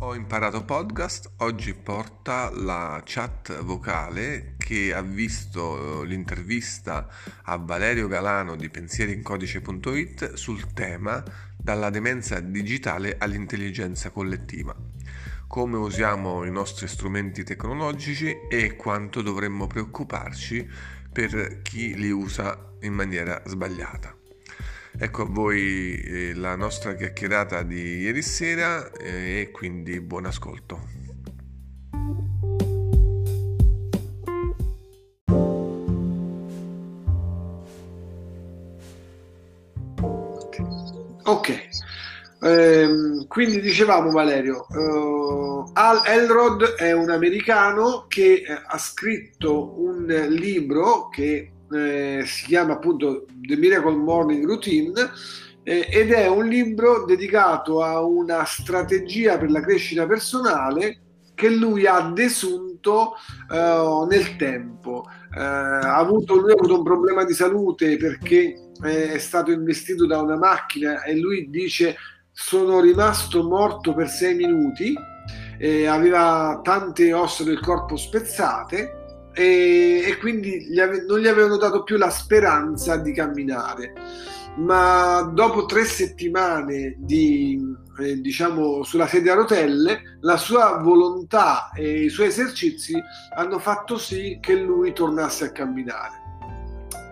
Ho imparato podcast, oggi porta la chat vocale che ha visto l'intervista a Valerio Galano di pensierincodice.it sul tema dalla demenza digitale all'intelligenza collettiva. Come usiamo i nostri strumenti tecnologici e quanto dovremmo preoccuparci per chi li usa in maniera sbagliata. Ecco a voi eh, la nostra chiacchierata di ieri sera eh, e quindi buon ascolto. Ok, ehm, quindi dicevamo Valerio, uh, Al Elrod è un americano che ha scritto un libro che eh, si chiama appunto The Miracle Morning Routine eh, ed è un libro dedicato a una strategia per la crescita personale che lui ha desunto uh, nel tempo. Uh, ha avuto, lui ha avuto un problema di salute perché eh, è stato investito da una macchina e lui dice sono rimasto morto per sei minuti, eh, aveva tante ossa del corpo spezzate e, e quindi gli ave, non gli avevano dato più la speranza di camminare. Ma dopo tre settimane di, eh, diciamo, sulla sedia a rotelle, la sua volontà e i suoi esercizi hanno fatto sì che lui tornasse a camminare.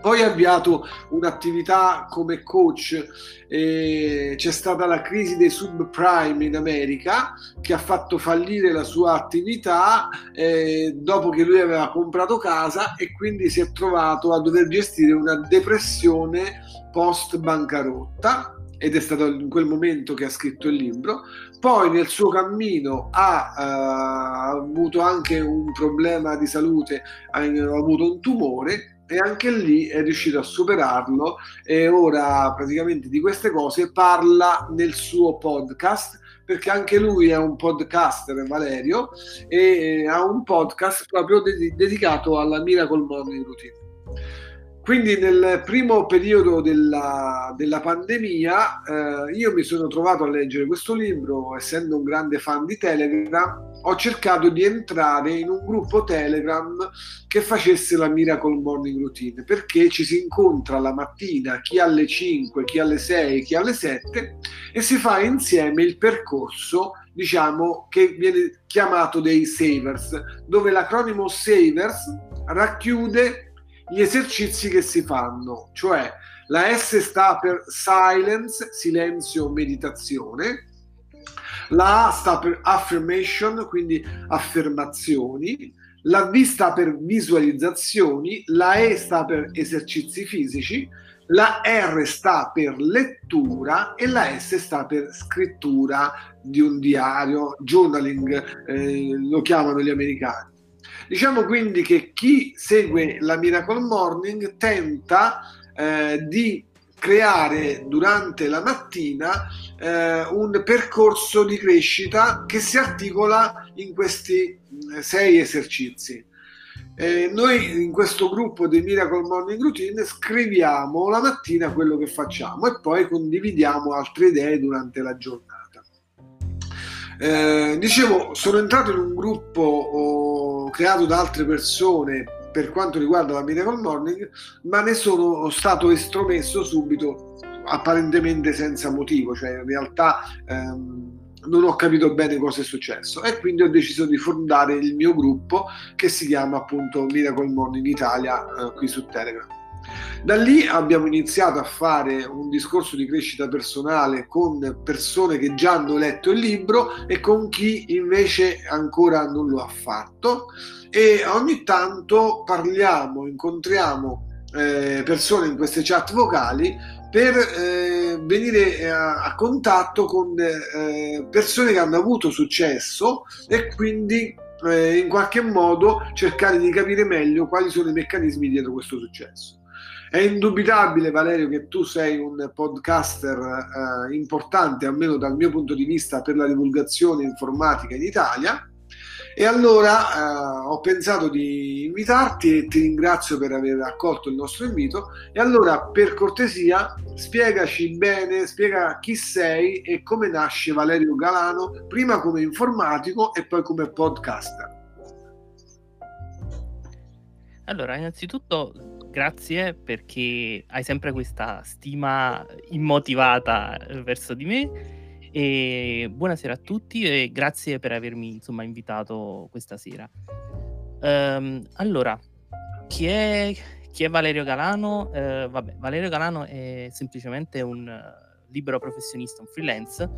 Poi ha avviato un'attività come coach, eh, c'è stata la crisi dei subprime in America che ha fatto fallire la sua attività eh, dopo che lui aveva comprato casa e quindi si è trovato a dover gestire una depressione post bancarotta ed è stato in quel momento che ha scritto il libro. Poi nel suo cammino ha uh, avuto anche un problema di salute, ha avuto un tumore e anche lì è riuscito a superarlo e ora praticamente di queste cose parla nel suo podcast perché anche lui è un podcaster Valerio e ha un podcast proprio ded- dedicato alla Miracle Morning Routine. Quindi nel primo periodo della, della pandemia eh, io mi sono trovato a leggere questo libro, essendo un grande fan di Telegram, ho cercato di entrare in un gruppo Telegram che facesse la Miracle Morning Routine, perché ci si incontra la mattina, chi alle 5, chi alle 6, chi alle 7 e si fa insieme il percorso diciamo che viene chiamato dei savers, dove l'acronimo savers racchiude gli esercizi che si fanno, cioè la S sta per silence, silenzio, meditazione, la A sta per affirmation, quindi affermazioni, la V sta per visualizzazioni, la E sta per esercizi fisici, la R sta per lettura e la S sta per scrittura di un diario, journaling, eh, lo chiamano gli americani. Diciamo quindi che chi segue la Miracle Morning tenta eh, di creare durante la mattina eh, un percorso di crescita che si articola in questi eh, sei esercizi. Eh, noi in questo gruppo dei Miracle Morning Routine scriviamo la mattina quello che facciamo e poi condividiamo altre idee durante la giornata. Eh, dicevo, sono entrato in un gruppo oh, creato da altre persone per quanto riguarda la Miracle Morning, ma ne sono stato estromesso subito, apparentemente senza motivo, cioè in realtà ehm, non ho capito bene cosa è successo e quindi ho deciso di fondare il mio gruppo che si chiama appunto Miracle Morning Italia eh, qui su Telegram. Da lì abbiamo iniziato a fare un discorso di crescita personale con persone che già hanno letto il libro e con chi invece ancora non lo ha fatto e ogni tanto parliamo, incontriamo eh, persone in queste chat vocali per eh, venire a, a, contatto con eh, persone che hanno avuto successo e quindi eh, in qualche modo cercare di capire meglio quali sono i meccanismi dietro questo successo. È indubitabile, Valerio, che tu sei un podcaster eh, importante, almeno dal mio punto di vista, per la divulgazione informatica in Italia. E allora eh, ho pensato di invitarti e ti ringrazio per aver accolto il nostro invito. E allora, per cortesia, spiegaci bene, spiega chi sei e come nasce Valerio Galano, prima come informatico e poi come podcaster. Allora, innanzitutto grazie perché hai sempre questa stima immotivata eh, verso di me e buonasera a tutti e grazie per avermi insomma invitato questa sera. Um, allora, chi è, chi è, Valerio Galano? Uh, vabbè, Valerio Galano è semplicemente un uh, libero professionista, un freelance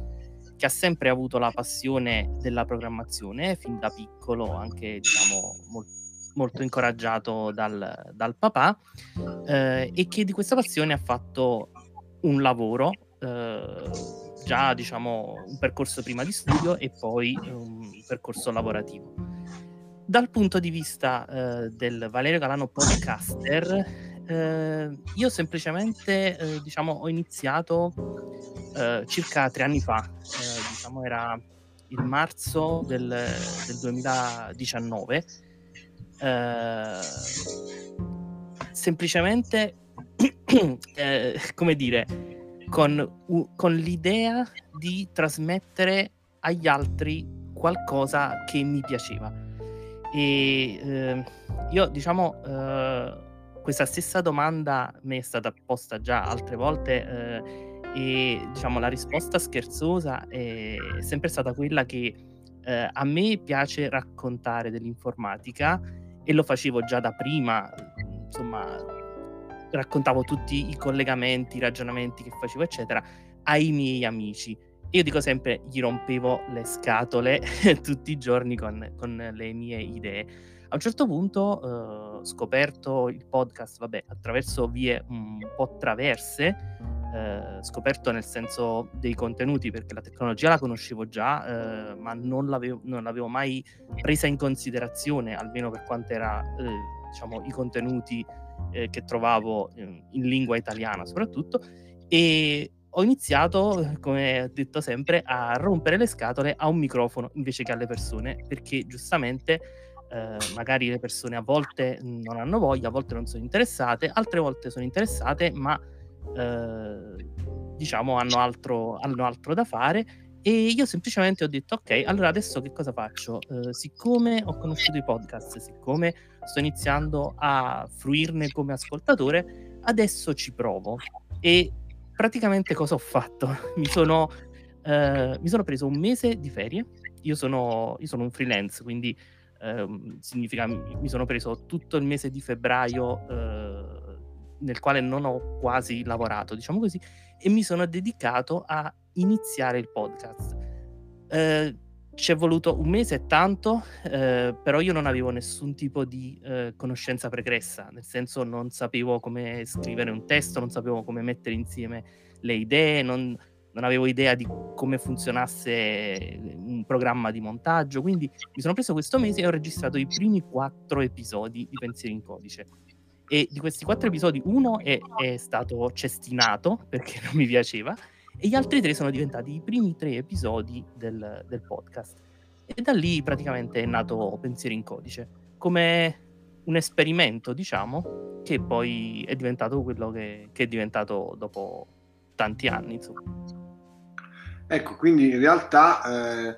che ha sempre avuto la passione della programmazione fin da piccolo, anche diciamo molto molto incoraggiato dal, dal papà eh, e che di questa passione ha fatto un lavoro eh, già diciamo un percorso prima di studio e poi un percorso lavorativo. Dal punto di vista eh, del Valerio Galano podcaster, eh, io semplicemente eh, diciamo ho iniziato eh, circa tre anni fa, diciamo era il marzo del, del 2019. Eh, semplicemente come dire con, con l'idea di trasmettere agli altri qualcosa che mi piaceva. E eh, io, diciamo, eh, questa stessa domanda mi è stata posta già altre volte eh, e, diciamo, la risposta scherzosa è sempre stata quella che eh, a me piace raccontare dell'informatica e lo facevo già da prima, insomma, raccontavo tutti i collegamenti, i ragionamenti che facevo, eccetera, ai miei amici. Io dico sempre, gli rompevo le scatole tutti i giorni con, con, le mie idee. A un certo punto eh, scoperto il podcast, vabbè, attraverso vie un po' traverse, eh, scoperto nel senso dei contenuti, perché la tecnologia la conoscevo già, eh, ma non l'avevo, non l'avevo, mai presa in considerazione, almeno per quanto era, eh, diciamo, i contenuti eh, che trovavo in, in lingua italiana soprattutto. E ho iniziato, come detto sempre, a rompere le scatole a un microfono invece che alle persone, perché giustamente eh, magari le persone a volte non hanno voglia, a volte non sono interessate, altre volte sono interessate, ma eh, diciamo hanno altro, hanno altro da fare e io semplicemente ho detto, ok, allora adesso che cosa faccio? Uh, siccome ho conosciuto i podcast, siccome sto iniziando a fruirne come ascoltatore, adesso ci provo. E praticamente cosa ho fatto? mi, sono, uh, mi sono preso un mese di ferie. Io sono, io sono un freelance, quindi uh, significa mi sono preso tutto il mese di febbraio eh, nel quale non ho quasi lavorato, diciamo così, e mi sono dedicato a iniziare il podcast. Eh, ci è voluto un mese e tanto, eh, però io non avevo nessun tipo di eh, conoscenza pregressa, nel senso non sapevo come scrivere un testo, non sapevo come mettere insieme le idee, non, non avevo idea di come funzionasse un programma di montaggio, quindi mi sono preso questo mese e ho registrato i primi quattro episodi di Pensieri in Codice. E di questi quattro episodi uno è, è stato cestinato perché non mi piaceva, e gli altri tre sono diventati i primi tre episodi del, del podcast. E da lì praticamente è nato Pensieri in Codice, come un esperimento, diciamo, che poi è diventato quello che, che è diventato dopo tanti anni. Insomma. Ecco, quindi in realtà eh,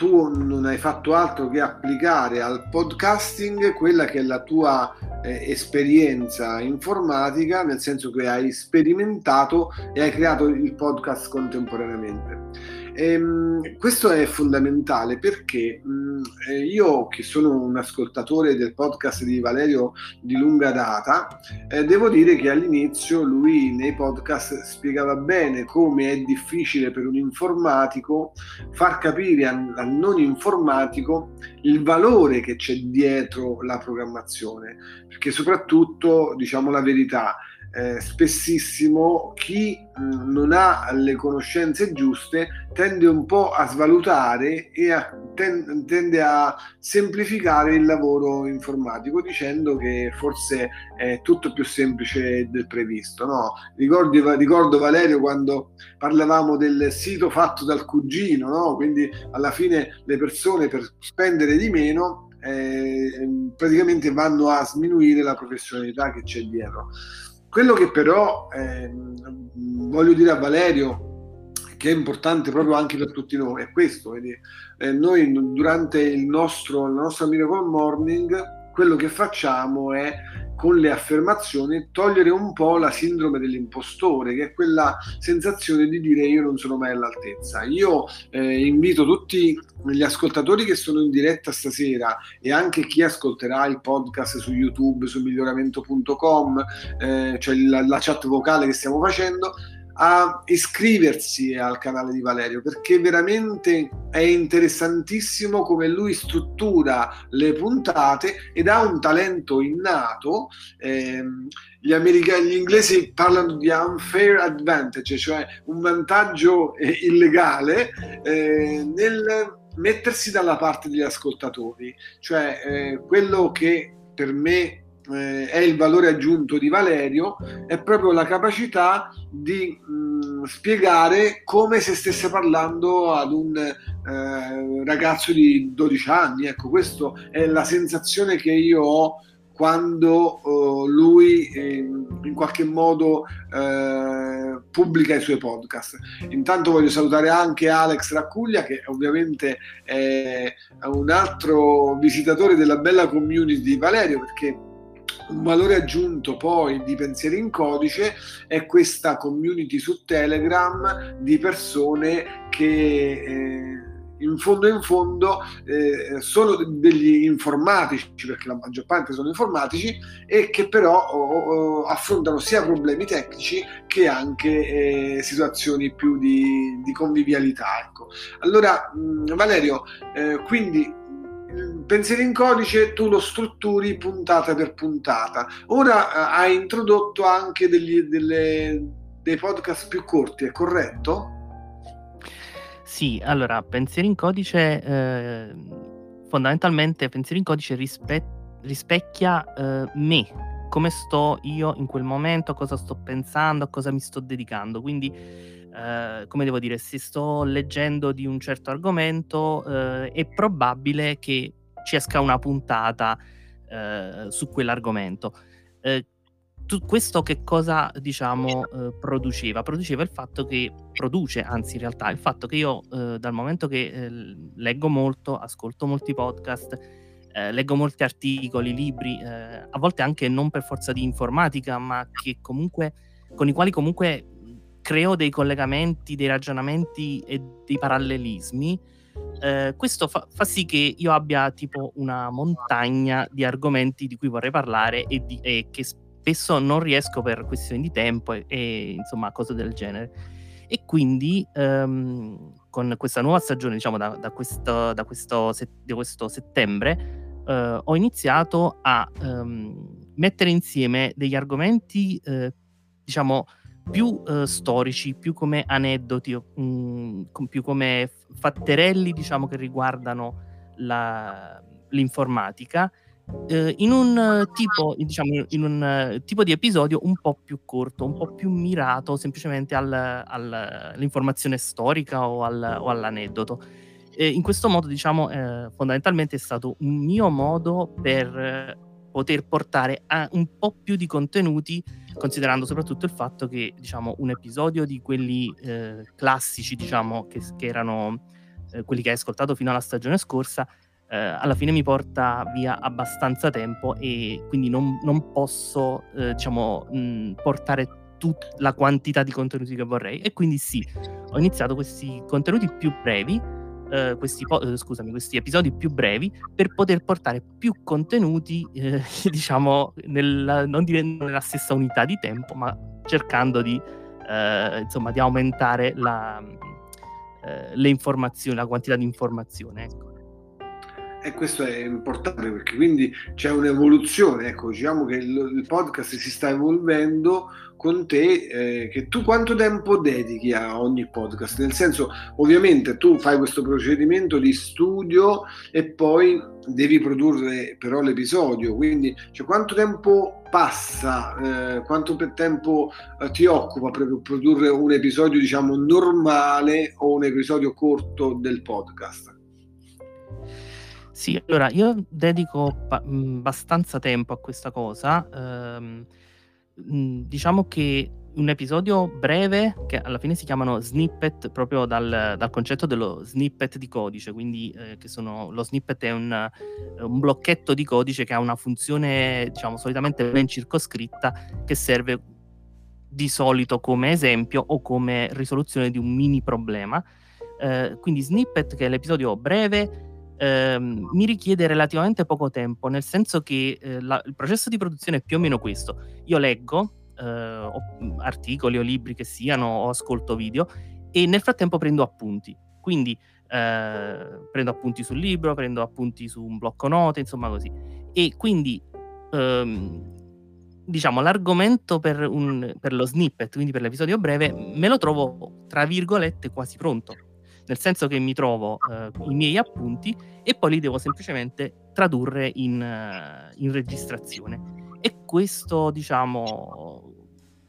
tu non hai fatto altro che applicare al podcasting quella che è la tua eh, esperienza informatica, nel senso che hai sperimentato e hai creato il podcast contemporaneamente. Ehm, questo è fondamentale perché mh, mm, eh, io, che sono un ascoltatore del podcast di Valerio di lunga data, eh, devo dire che all'inizio lui nei podcast spiegava bene come è difficile per un informatico far capire al, al non informatico il valore che c'è dietro la programmazione, perché soprattutto, diciamo la verità, eh, spessissimo chi mh, mm, non ha le conoscenze giuste tende un po' a svalutare e a, ten, tende a semplificare il lavoro informatico dicendo che forse è tutto più semplice del previsto. No? Ricordi, ricordo Valerio quando parlavamo del sito fatto dal cugino, no? quindi alla fine le persone per spendere di meno eh, praticamente vanno a sminuire la professionalità che c'è dietro. Quello che però eh, voglio dire a Valerio, che è importante proprio anche per tutti noi, è questo. Vedi? Eh, noi durante nostro, la nostra Miracle Morning, quello che facciamo è con le affermazioni togliere un po' la sindrome dell'impostore, che è quella sensazione di dire io non sono mai all'altezza. Io eh, invito tutti gli ascoltatori che sono in diretta stasera e anche chi ascolterà il podcast su YouTube, su miglioramento.com, eh, cioè la, la chat vocale che stiamo facendo, a iscriversi al canale di Valerio perché veramente è interessantissimo come lui struttura le puntate ed ha un talento innato. Eh, gli, americani, gli inglesi parlano di unfair advantage, cioè un vantaggio eh, illegale eh, nel mettersi dalla parte degli ascoltatori, cioè eh, quello che per me eh, è il valore aggiunto di Valerio, è proprio la capacità di mh, mm, spiegare come se stesse parlando ad un eh, ragazzo di 12 anni. Ecco, questa è la sensazione che io ho quando uh, lui eh, in qualche modo eh, pubblica i suoi podcast. Intanto voglio salutare anche Alex Raccuglia che ovviamente è un altro visitatore della bella community di Valerio perché un valore aggiunto poi di pensieri in codice è questa community su Telegram di persone che eh, in fondo in fondo eh, sono degli informatici, perché la maggior parte sono informatici, e che però oh, oh, affrontano sia problemi tecnici che anche eh, situazioni più di, di convivialità. Ecco. Allora, mh, Valerio, eh, quindi pensiero in codice tu lo strutturi puntata per puntata. Ora eh, hai introdotto anche degli, delle, dei podcast più corti, è corretto? Sì, allora, pensiero in codice, eh, fondamentalmente pensiero in codice rispe- rispecchia eh, me, come sto io in quel momento, cosa sto pensando, a cosa mi sto dedicando. Quindi, eh, come devo dire, se sto leggendo di un certo argomento, eh, è probabile che ci esca una puntata eh, su quell'argomento. Eh, tu, questo che cosa diciamo eh, produceva? Produceva il fatto che produce, anzi in realtà il fatto che io eh, dal momento che eh, leggo molto, ascolto molti podcast, leggo molti articoli, libri, a volte anche non per forza di informatica, ma che comunque con i quali comunque creo dei collegamenti, dei ragionamenti e dei parallelismi eh, questo fa, fa, sì che io abbia tipo una montagna di argomenti di cui vorrei parlare e, di, e che spesso non riesco per questioni di tempo e, e insomma cose del genere. E quindi ehm, con questa nuova stagione, diciamo da, da, questo, da questo, set, questo, settembre, eh, ho iniziato a ehm, mettere insieme degli argomenti, eh, diciamo, più uh, storici, più come aneddoti, mh, mm, più come fatterelli, diciamo, che riguardano la, l'informatica, uh, in un tipo, diciamo, in un tipo di episodio un po' più corto, un po' più mirato semplicemente al, al, all'informazione storica o, al, o all'aneddoto. E in questo modo, diciamo, eh, fondamentalmente è stato un mio modo per poter portare a un po' più di contenuti, considerando soprattutto il fatto che diciamo, un episodio di quelli eh, classici, diciamo, che, che erano eh, quelli che hai ascoltato fino alla stagione scorsa, eh, alla fine mi porta via abbastanza tempo e quindi non, non posso eh, diciamo, mh, portare tutta la quantità di contenuti che vorrei. E quindi sì, ho iniziato questi contenuti più brevi eh, questi, po- eh, scusami, questi episodi più brevi per poter portare più contenuti, eh, diciamo, nella, non nella stessa unità di tempo, ma cercando di, eh, insomma, di aumentare la, eh, le informazioni, la quantità di informazione. Ecco. E questo è importante perché quindi c'è un'evoluzione, ecco, diciamo che il, il podcast si sta evolvendo con te, eh, che tu quanto tempo dedichi a ogni podcast? Nel senso, ovviamente tu fai questo procedimento di studio e poi devi produrre però l'episodio, quindi cioè, quanto tempo passa, eh, quanto tempo eh, ti occupa per produrre un episodio diciamo normale o un episodio corto del podcast? Sì, allora io dedico abbastanza tempo a questa cosa. ehm, diciamo che un episodio breve, che alla fine si chiamano snippet proprio dal, dal concetto dello snippet di codice, quindi eh, che sono, lo snippet è un, un blocchetto di codice che ha una funzione, diciamo, solitamente ben circoscritta, che serve di solito come esempio o come risoluzione di un mini problema. Eh, quindi snippet, che è l'episodio breve, ehm, mi richiede relativamente poco tempo, nel senso che eh, la, il processo di produzione è più o meno questo. Io leggo eh, o, articoli o libri che siano, o ascolto video e nel frattempo prendo appunti. Quindi eh, prendo appunti sul libro, prendo appunti su un blocco note, insomma così. E quindi ehm, diciamo l'argomento per, un, per lo snippet, quindi per l'episodio breve, me lo trovo tra virgolette quasi pronto nel senso che mi trovo eh, i miei appunti e poi li devo semplicemente tradurre in, uh, in registrazione. E questo, diciamo,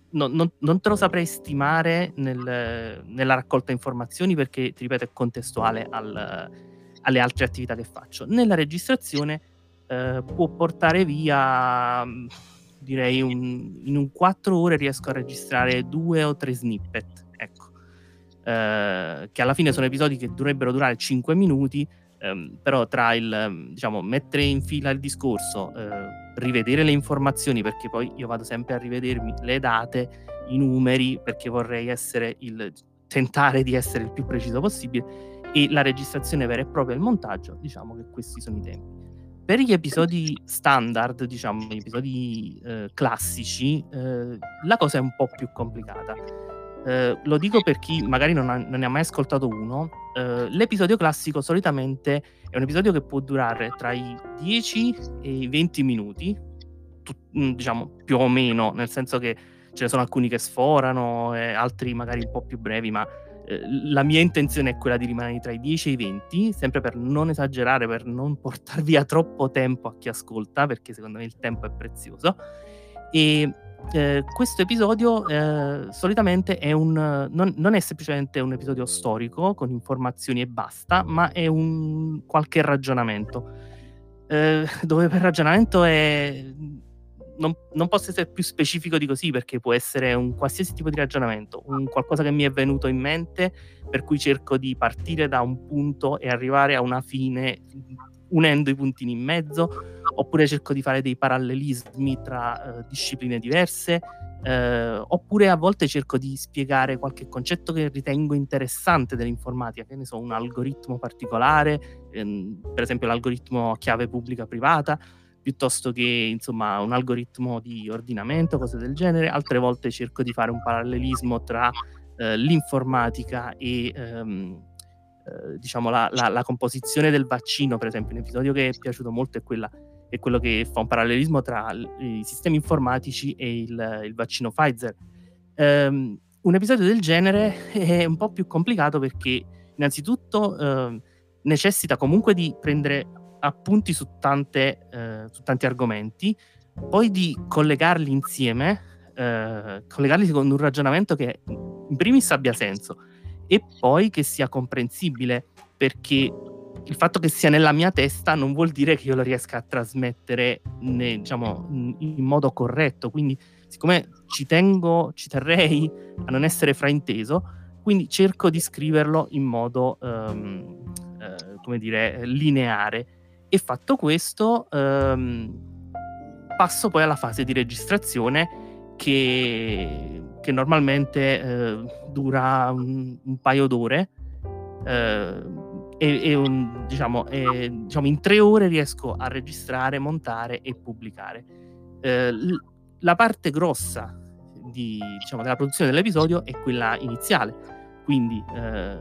no, non, non, te lo saprei stimare nel, nella raccolta informazioni perché, ti ripeto, è contestuale al, alle altre attività che faccio. Nella registrazione eh, può portare via, direi, un, in un 4 ore riesco a registrare due o tre snippet. Eh, che alla fine sono episodi che dovrebbero durare 5 minuti, ehm, però tra il ehm, diciamo, mettere in fila il discorso, eh, rivedere le informazioni, perché poi io vado sempre a rivedermi le date, i numeri, perché vorrei essere il, tentare di essere il più preciso possibile, e la registrazione vera e propria, il montaggio, diciamo che questi sono i tempi. Per gli episodi standard, diciamo, gli episodi eh, classici, eh, la cosa è un po' più complicata eh, lo dico per chi magari non, ha, non, ne ha mai ascoltato uno. Eh, l'episodio classico solitamente è un episodio che può durare tra i 10 e i 20 minuti, tu, mm, diciamo più o meno, nel senso che ce ne sono alcuni che sforano e altri magari un po' più brevi, ma eh, la mia intenzione è quella di rimanere tra i 10 e i 20, sempre per non esagerare, per non portare via troppo tempo a chi ascolta, perché secondo me il tempo è prezioso. E eh, questo episodio eh, solitamente è un, non, non, è semplicemente un episodio storico con informazioni e basta, ma è un qualche ragionamento. Eh, dove per ragionamento è. Non, non, posso essere più specifico di così perché può essere un qualsiasi tipo di ragionamento, un qualcosa che mi è venuto in mente, per cui cerco di partire da un punto e arrivare a una fine unendo i puntini in mezzo, oppure cerco di fare dei parallelismi tra uh, discipline diverse, uh, oppure a volte cerco di spiegare qualche concetto che ritengo interessante dell'informatica, che ne so, un algoritmo particolare, ehm, per esempio l'algoritmo chiave pubblica privata, piuttosto che insomma un algoritmo di ordinamento, cose del genere. Altre volte cerco di fare un parallelismo tra uh, l'informatica e um, eh, diciamo la, la, la, composizione del vaccino, per esempio, un episodio che è piaciuto molto è, quella, è quello che fa un parallelismo tra i sistemi informatici e il, il vaccino Pfizer. Um, un episodio del genere è un po' più complicato perché innanzitutto uh, necessita comunque di prendere appunti su, tante, uh, su tanti argomenti, poi di collegarli insieme, uh, collegarli con un ragionamento che in primis abbia senso e poi che sia comprensibile, perché il fatto che sia nella mia testa non vuol dire che io lo riesca a trasmettere ne, diciamo, in modo corretto. Quindi, siccome ci tengo, ci terrei a non essere frainteso, quindi cerco di scriverlo in modo, um, uh, come dire, lineare. E fatto questo, um, passo poi alla fase di registrazione che che normalmente eh, dura un, un, paio d'ore. Eh, e, e un, diciamo, e, diciamo, in tre ore riesco a registrare, montare e pubblicare. Eh, l- la parte grossa di, diciamo, della produzione dell'episodio è quella iniziale, quindi eh,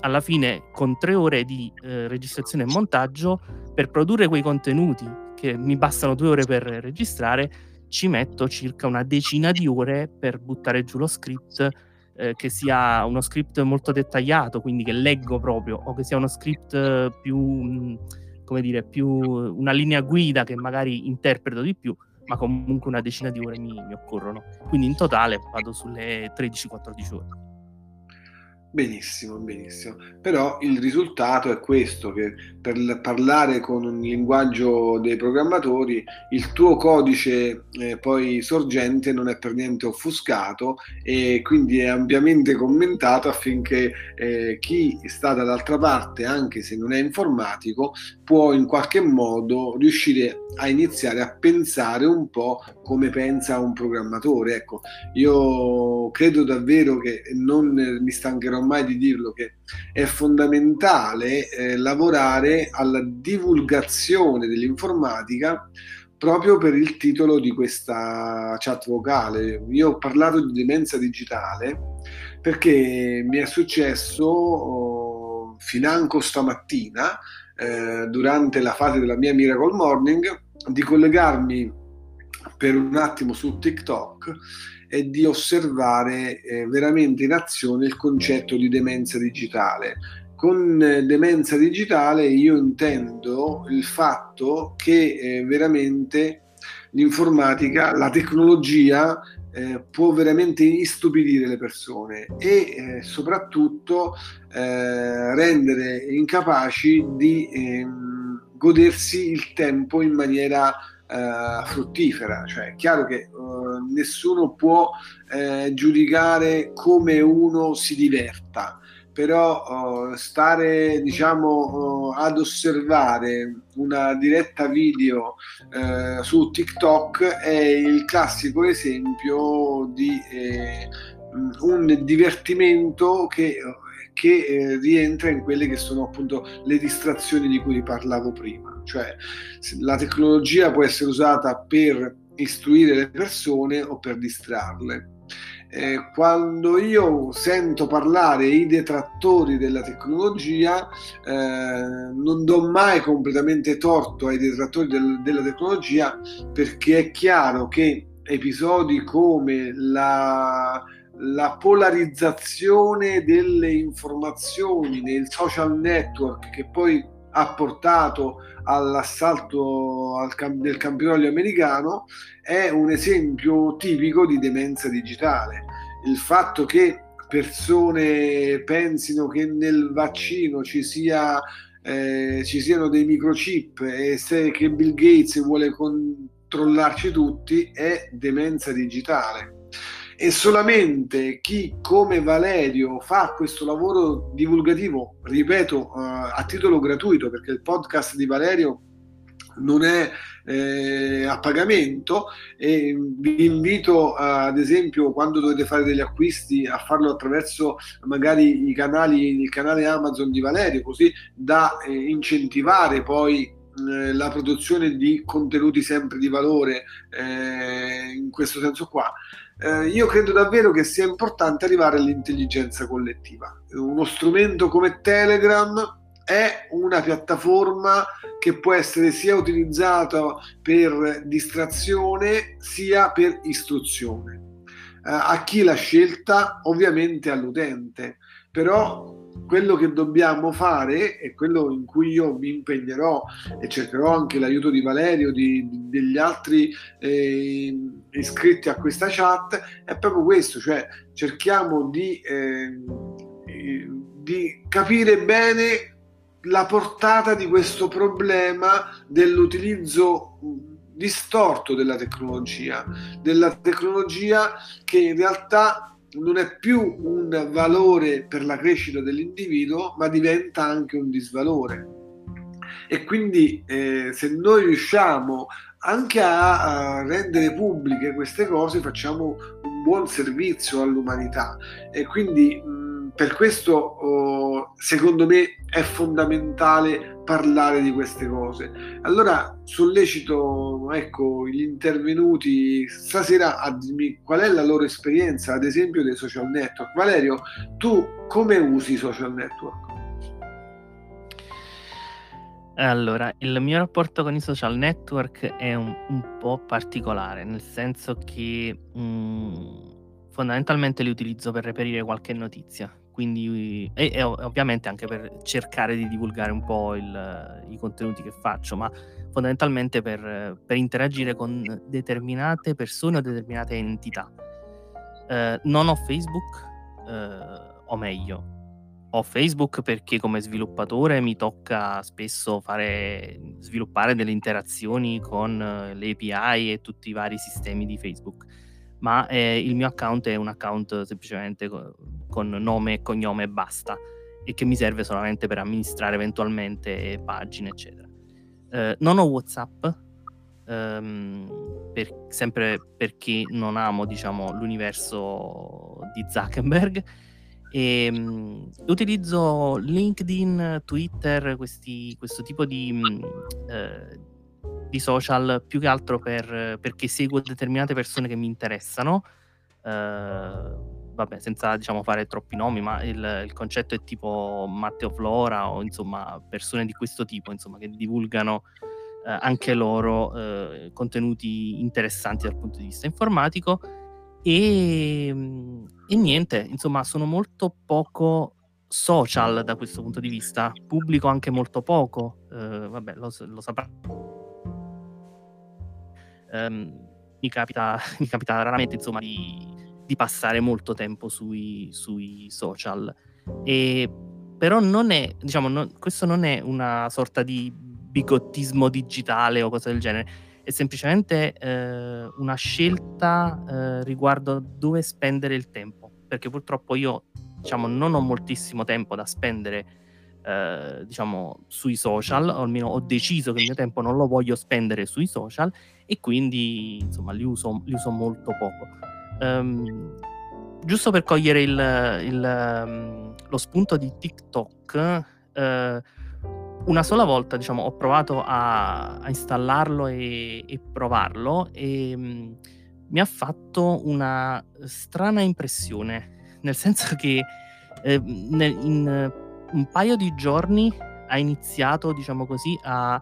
alla fine con tre ore di eh, registrazione e montaggio per produrre quei contenuti che mi bastano due ore per registrare ci metto circa una decina di ore per buttare giù lo script eh, che sia uno script molto dettagliato quindi che leggo proprio o che sia uno script più mh, come dire più una linea guida che magari interpreto di più ma comunque una decina di ore mi, mi occorrono. Quindi in totale vado sulle 13-14 ore Benissimo, benissimo. Però il risultato è questo, che per parlare con un linguaggio dei programmatori, il tuo codice eh, poi sorgente non è per niente offuscato e quindi è ampiamente commentato affinché eh, chi sta dall'altra parte, anche se non è informatico, può in qualche modo riuscire a iniziare a pensare un po' come pensa un programmatore. Ecco, io credo davvero che non mi stancherò mai di dirlo che è fondamentale eh, lavorare alla divulgazione dell'informatica proprio per il titolo di questa chat vocale. Io ho parlato di demenza digitale perché mi è successo oh, financo stamattina eh, durante la fase della mia Miracle Morning di collegarmi per un attimo su TikTok e di osservare eh, veramente in azione il concetto di demenza digitale. Con eh, demenza digitale io intendo il fatto che eh, veramente l'informatica, la tecnologia eh, può veramente istupidire le persone e eh, soprattutto eh, rendere incapaci di ehm, godersi il tempo in maniera eh, fruttifera. Cioè, è chiaro che uh, nessuno può eh, giudicare come uno si diverta, però uh, stare diciamo uh, ad osservare una diretta video su TikTok è il classico esempio di eh, un divertimento che che eh, rientra in quelle che sono appunto le distrazioni di cui parlavo prima. Cioè la tecnologia può essere usata per istruire le persone o per distrarle. Eh, quando io sento parlare i detrattori della tecnologia, eh, non do mai completamente torto ai detrattori del, della tecnologia perché è chiaro che episodi come la la polarizzazione delle informazioni nei social network che poi ha portato all'assalto al cam- del campionato americano è un esempio tipico di demenza digitale. Il fatto che persone pensino che nel vaccino ci, sia, eh, ci siano dei microchip e se, che Bill Gates vuole controllarci tutti è demenza digitale e solamente chi come Valerio fa questo lavoro divulgativo, ripeto, uh, a titolo gratuito, perché il podcast di Valerio non è eh, a pagamento e vi invito uh, ad esempio quando dovete fare degli acquisti a farlo attraverso magari i canali, il canale Amazon di Valerio così da eh, incentivare poi eh, la produzione di contenuti sempre di valore eh, in questo senso qua eh, io credo davvero che sia importante arrivare all'intelligenza collettiva. Uno strumento come Telegram è una piattaforma che può essere sia utilizzata per distrazione sia per istruzione. Eh, a chi l'ha scelta? Ovviamente all'utente, però quello che dobbiamo fare e quello in cui io mi impegnerò e cercherò anche l'aiuto di Valerio, di, di, degli altri eh, iscritti a questa chat, è proprio questo, cioè cerchiamo di, eh, di capire bene la portata di questo problema dell'utilizzo distorto della tecnologia, della tecnologia che in realtà non è più un valore per la crescita dell'individuo, ma diventa anche un disvalore. E quindi eh, se noi riusciamo anche a, a, rendere pubbliche queste cose, facciamo un buon servizio all'umanità. E quindi mh, per questo, oh, secondo me, è fondamentale parlare di queste cose. Allora sollecito ecco, gli intervenuti stasera a dirmi qual è la loro esperienza, ad esempio, dei social network. Valerio, tu come usi i social network? Allora, il mio rapporto con i social network è un, un po' particolare, nel senso che mh, fondamentalmente li utilizzo per reperire qualche notizia, quindi, e, e, ovviamente anche per cercare di divulgare un po' il, i contenuti che faccio, ma fondamentalmente per, per, interagire con determinate persone o determinate entità. Eh, non ho Facebook, eh, o meglio, ho Facebook perché come sviluppatore mi tocca spesso fare, sviluppare delle interazioni con le API e tutti i vari sistemi di Facebook, ma eh, il mio account è un account semplicemente con nome e cognome e basta e che mi serve solamente per amministrare eventualmente pagine, eccetera. Eh, non ho WhatsApp, ehm, per, sempre perché non amo, diciamo, l'universo di Zuckerberg e, um, utilizzo LinkedIn, Twitter, questi, questo tipo di, eh, di, social più che altro per, perché seguo determinate persone che mi interessano. Uh, vabbè, senza diciamo fare troppi nomi, ma il, il, concetto è tipo Matteo Flora o insomma persone di questo tipo, insomma, che divulgano uh, anche loro uh, contenuti interessanti dal punto di vista informatico e, e niente, insomma, sono molto poco social da questo punto di vista, pubblico anche molto poco, eh, vabbè, lo, lo saprà. Um, mi, capita, mi capita raramente, insomma, di, di passare molto tempo sui, sui social. E, però non è, diciamo, non, questo non è una sorta di bigottismo digitale o cosa del genere è semplicemente eh, una scelta eh, riguardo dove spendere il tempo, perché purtroppo io diciamo, non ho moltissimo tempo da spendere eh, diciamo, sui social, o almeno ho deciso che il mio tempo non lo voglio spendere sui social e quindi insomma li uso, li uso molto poco. Um, giusto per cogliere il, il, um, lo spunto di TikTok, uh, una sola volta diciamo, ho provato a, a installarlo e, e, provarlo e mh, mm, mi ha fatto una strana impressione, nel senso che eh, nel, in un paio di giorni ha iniziato, diciamo così, a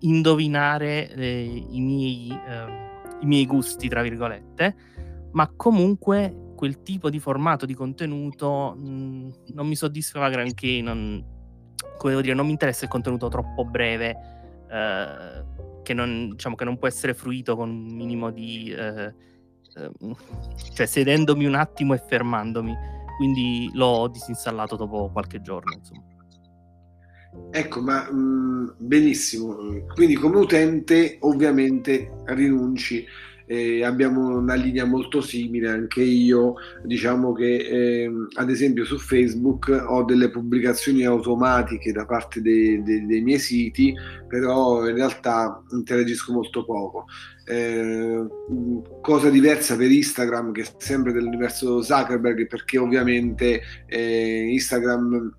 indovinare eh, i, miei, eh, i miei gusti, tra virgolette, ma comunque quel tipo di formato di contenuto mh, non mi soddisfava granché, non, come devo dire, non mi interessa il contenuto troppo breve, eh, che, non, diciamo, che, non, può essere fruito con un minimo di... Eh, eh, cioè sedendomi un attimo e fermandomi. Quindi l'ho disinstallato dopo qualche giorno, insomma. Ecco, ma mh, mm, benissimo. Quindi come utente ovviamente rinunci eh, abbiamo una linea molto simile, anche io diciamo che eh, ad esempio su Facebook ho delle pubblicazioni automatiche da parte dei, dei, dei miei siti, però in realtà interagisco molto poco. Eh, cosa diversa per Instagram che è sempre dell'universo Zuckerberg perché ovviamente eh, Instagram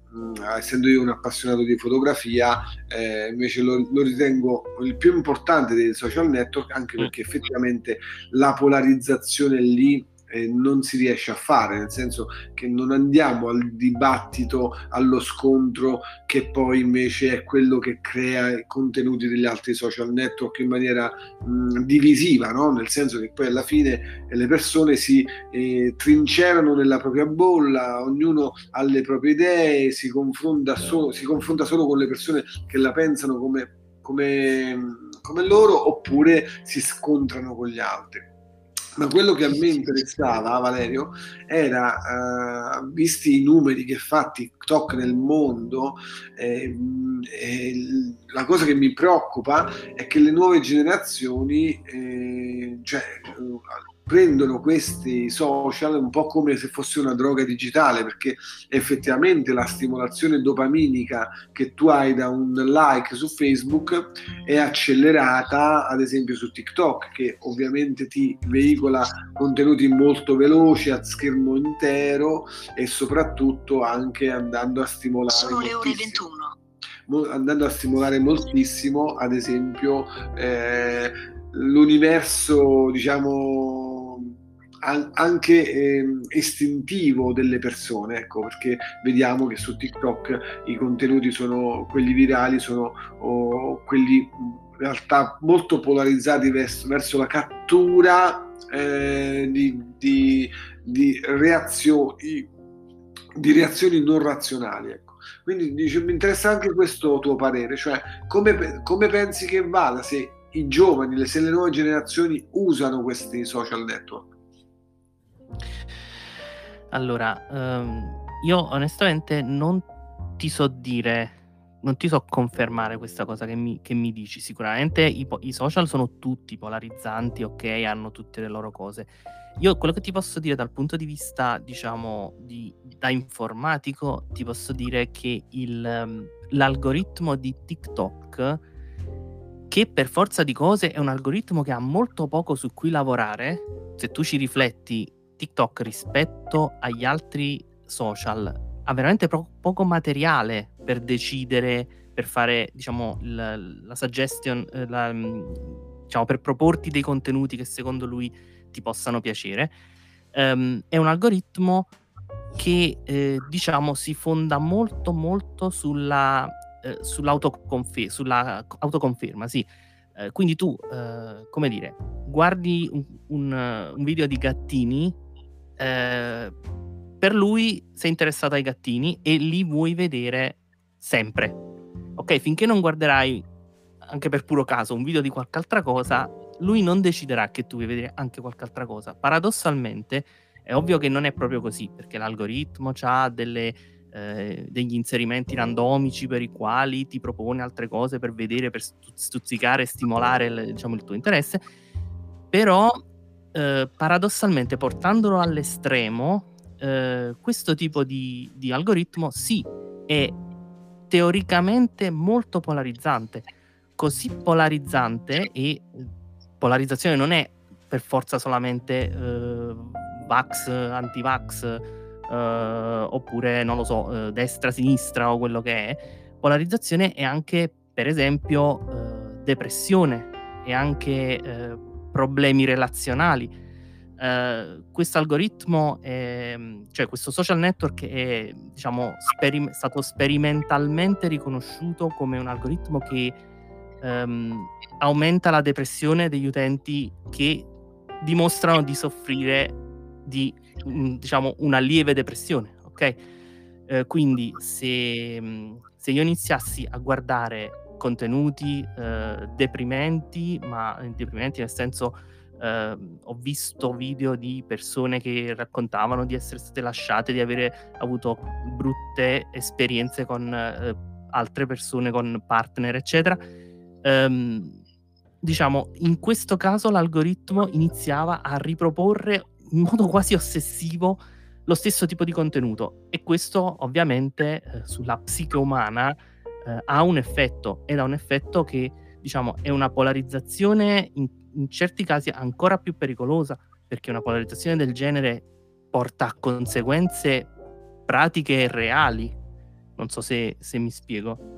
essendo io un appassionato di fotografia eh, invece lo, lo, ritengo il più importante dei social network anche mm. perché effettivamente la polarizzazione lì eh, non si riesce a fare, nel senso che non andiamo al dibattito, allo scontro che poi invece è quello che crea i contenuti degli altri social network in maniera mh, divisiva, no? nel senso che poi alla fine le persone si eh, trincerano nella propria bolla, ognuno ha le proprie idee, si confronta, solo, si confronta solo con le persone che la pensano come, come, come loro oppure si scontrano con gli altri ma quello che a me interessava, Valerio, era, uh, visti i numeri che fa TikTok nel mondo, eh, eh, la cosa che mi preoccupa è che le nuove generazioni, eh, cioè, prendono questi social un po' come se fosse una droga digitale, perché effettivamente la stimolazione dopaminica che tu hai da un like su Facebook è accelerata, ad esempio su TikTok, che ovviamente ti veicola contenuti molto veloci a schermo intero e soprattutto anche andando a stimolare. Sono le ore 21 andando a stimolare moltissimo, ad esempio, eh, l'universo, diciamo, anche eh, estintivo delle persone, ecco, perché vediamo che su TikTok i contenuti sono quelli virali, sono oh, quelli in realtà molto polarizzati verso, verso la cattura eh, di, di, di, reazioni, di reazioni non razionali. Ecco. Quindi dice, mi interessa anche questo tuo parere, cioè come, come pensi che vada se i giovani, se le nuove generazioni usano questi social network? Allora, um, io onestamente non ti so dire, non ti so confermare questa cosa che mi, che mi dici. Sicuramente i, i, social sono tutti polarizzanti, ok, hanno tutte le loro cose. Io quello che ti posso dire dal punto di vista, diciamo, di, da informatico, ti posso dire che il, um, l'algoritmo di TikTok, che per forza di cose è un algoritmo che ha molto poco su cui lavorare, se tu ci rifletti, TikTok rispetto agli altri social ha veramente pro- poco materiale per decidere, per fare, diciamo, la, la suggestion, eh, la, mm, diciamo, per proporti dei contenuti che secondo lui ti possano piacere. Um, è un algoritmo che, eh, diciamo, si fonda molto, molto sulla, eh, sull'autoconfer- sulla autoconferma, sì. Eh, quindi tu, eh, come dire, guardi un, un, un video di gattini eh, per lui sei interessato ai gattini e li vuoi vedere sempre. Ok, finché non guarderai, anche per puro caso, un video di qualche altra cosa, lui non deciderà che tu vuoi vedere anche qualche altra cosa. Paradossalmente, è ovvio che non è proprio così, perché l'algoritmo ha delle, eh, degli inserimenti randomici per i quali ti propone altre cose per vedere, per stuzzicare stimolare diciamo, il tuo interesse. Però eh, paradossalmente portandolo all'estremo, eh, questo tipo di, di, algoritmo sì è teoricamente molto polarizzante, così polarizzante e polarizzazione non è per forza solamente eh, vax, anti-vax eh, oppure non lo so, destra-sinistra o quello che è, polarizzazione è anche per esempio depressione, è anche problemi relazionali. Uh, questo algoritmo, è, cioè questo social network è diciamo, sperim- stato sperimentalmente riconosciuto come un algoritmo che um, aumenta la depressione degli utenti che dimostrano di soffrire di diciamo, una lieve depressione. Ok? Uh, quindi se, se io iniziassi a guardare contenuti eh, deprimenti, ma deprimenti nel senso eh, ho visto video di persone che raccontavano di essere state lasciate, di avere avuto brutte esperienze con eh, altre persone, con partner, eccetera. Ehm, diciamo, in questo caso l'algoritmo iniziava a riproporre in modo quasi ossessivo lo stesso tipo di contenuto e questo ovviamente eh, sulla psiche umana eh, ha un effetto ed ha un effetto che diciamo è una polarizzazione in, in certi casi ancora più pericolosa perché una polarizzazione del genere porta a conseguenze pratiche reali. Non so se, se mi spiego.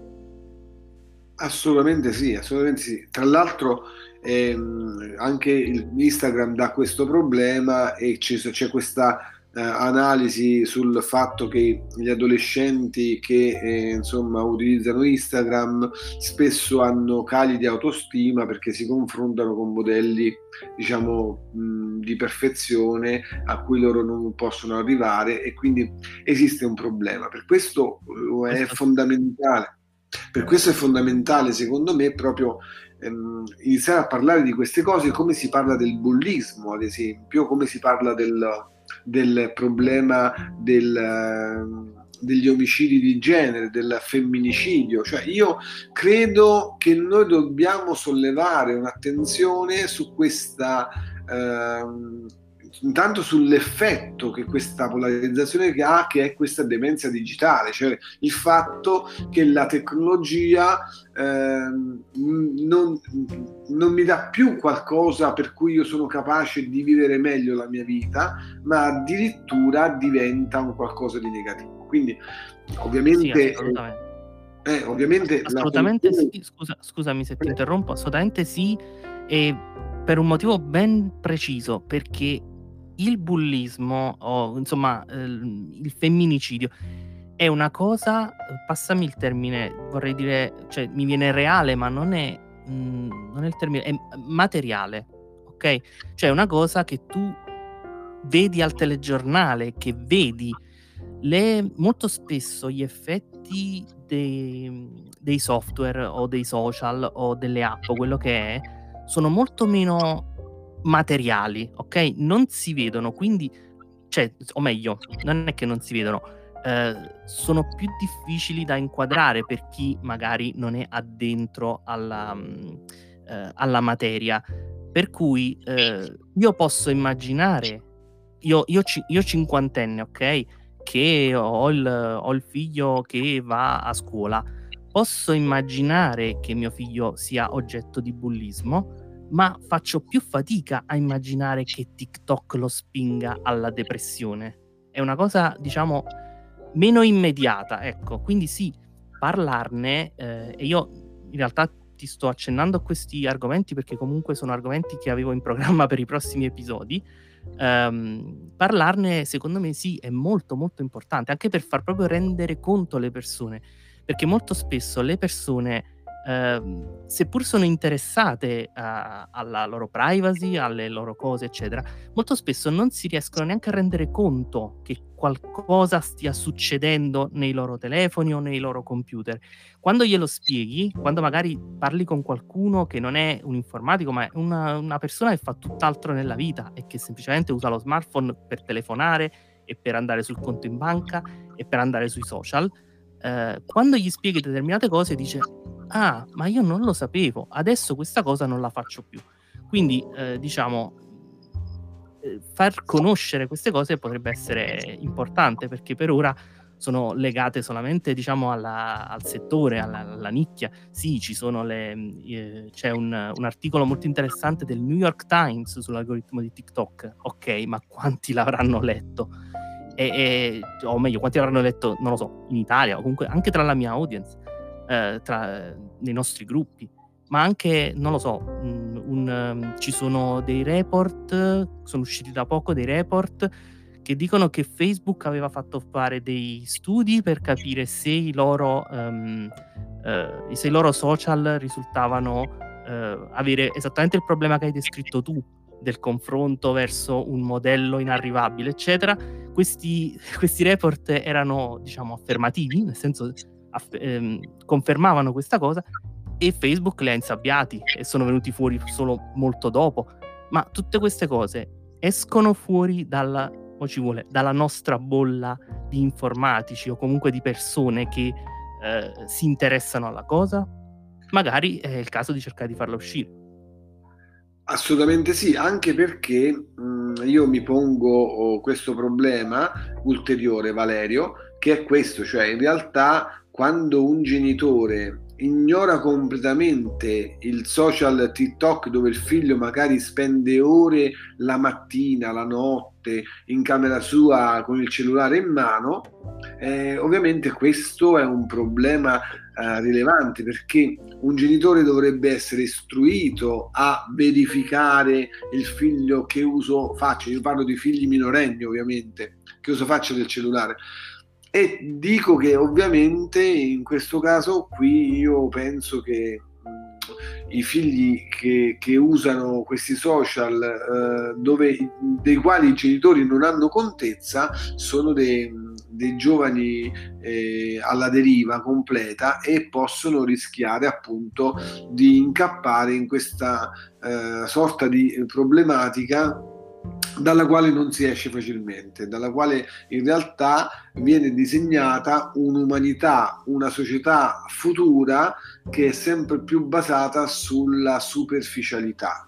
Assolutamente sì, assolutamente sì. Tra l'altro ehm, anche Instagram dà questo problema e c'è, c'è questa eh, analisi sul fatto che gli adolescenti che eh, insomma utilizzano Instagram spesso hanno cali di autostima perché si confrontano con modelli diciamo mh, di perfezione a cui loro non possono arrivare e quindi esiste un problema. Per questo eh, è fondamentale. Per questo è fondamentale secondo me proprio ehm, iniziare a parlare di queste cose come si parla del bullismo ad esempio come si parla del del problema del, ehm, degli omicidi di genere, del femminicidio. Cioè io credo che noi dobbiamo sollevare un'attenzione su questa eh, intanto sull'effetto che questa polarizzazione ha, che è questa demenza digitale, cioè il fatto che la tecnologia eh, non, non, mi dà più qualcosa per cui io sono capace di vivere meglio la mia vita, ma addirittura diventa un qualcosa di negativo. Quindi ovviamente... Sì, assolutamente. Eh, ovviamente assolutamente sì, Scusa, scusami se ti interrompo, assolutamente sì, e per un motivo ben preciso, perché il bullismo o insomma eh, il femminicidio è una cosa, passami il termine, vorrei dire, cioè mi viene reale, ma non è, mh, mm, non è il termine, è materiale, ok? Cioè è una cosa che tu vedi al telegiornale, che vedi le, molto spesso gli effetti dei, dei, software o dei social o delle app quello che è sono molto meno materiali, ok? Non si vedono, quindi, cioè, o meglio, non è che non si vedono, eh, sono più difficili da inquadrare per chi magari non è addentro alla, mm, eh, alla materia. Per cui eh, io posso immaginare, io, io, io cinquantenne, ok? che ho il, ho il figlio che va a scuola, posso immaginare che mio figlio sia oggetto di bullismo, ma faccio più fatica a immaginare che TikTok lo spinga alla depressione. È una cosa, diciamo, meno immediata, ecco. Quindi sì, parlarne, eh, e io in realtà ti sto accennando a questi argomenti perché comunque sono argomenti che avevo in programma per i prossimi episodi, ehm, parlarne secondo me sì è molto molto importante anche per far proprio rendere conto alle persone perché molto spesso le persone eh, seppur sono interessate a, alla loro privacy, alle loro cose, eccetera, molto spesso non si riescono neanche a rendere conto che qualcosa stia succedendo nei loro telefoni o nei loro computer. Quando glielo spieghi, quando magari parli con qualcuno che non è un informatico, ma è una, una persona che fa tutt'altro nella vita e che semplicemente usa lo smartphone per telefonare e per andare sul conto in banca e per andare sui social, eh, quando gli spieghi determinate cose dice ah ma io non lo sapevo adesso questa cosa non la faccio più quindi eh, diciamo eh, far conoscere queste cose potrebbe essere importante perché per ora sono legate solamente diciamo alla, al settore, alla, alla, nicchia. Sì, ci sono le, eh, c'è un, un, articolo molto interessante del New York Times sull'algoritmo di TikTok. Ok, ma quanti l'avranno letto? e, e, o meglio, quanti avranno letto, non lo so, in Italia o comunque anche tra la mia audience, eh, tra, nei nostri gruppi, ma anche, non lo so, un, un, um, ci sono dei report, sono usciti da poco dei report che dicono che Facebook aveva fatto fare dei studi per capire se i loro, um, uh, se i loro social risultavano uh, avere esattamente il problema che hai descritto tu, del confronto verso un modello inarrivabile, eccetera, questi, questi report erano, diciamo, affermativi, nel senso aff- ehm, confermavano questa cosa e Facebook li ha insabbiati e sono venuti fuori solo molto dopo. Ma tutte queste cose escono fuori dalla, vuole, dalla nostra bolla di informatici o comunque di persone che eh, si interessano alla cosa? Magari è il caso di cercare di farla uscire. Assolutamente sì, anche perché mh, io mi pongo oh, questo problema ulteriore, Valerio, che è questo, cioè in realtà quando un genitore ignora completamente il social TikTok dove il figlio magari spende ore la mattina, la notte in camera sua con il cellulare in mano, eh, ovviamente questo è un problema eh, rilevante perché un genitore dovrebbe essere istruito a verificare il figlio che uso faccia, io parlo di figli minorenni ovviamente, che uso faccia del cellulare e dico che ovviamente in questo caso qui io penso che mh, i figli che, che, usano questi social eh, dove, dei quali i genitori non hanno contezza sono dei, dei giovani eh, alla deriva completa e possono rischiare appunto di incappare in questa eh, sorta di problematica dalla quale non si esce facilmente, dalla quale in realtà viene disegnata un'umanità, una società futura che è sempre più basata sulla superficialità.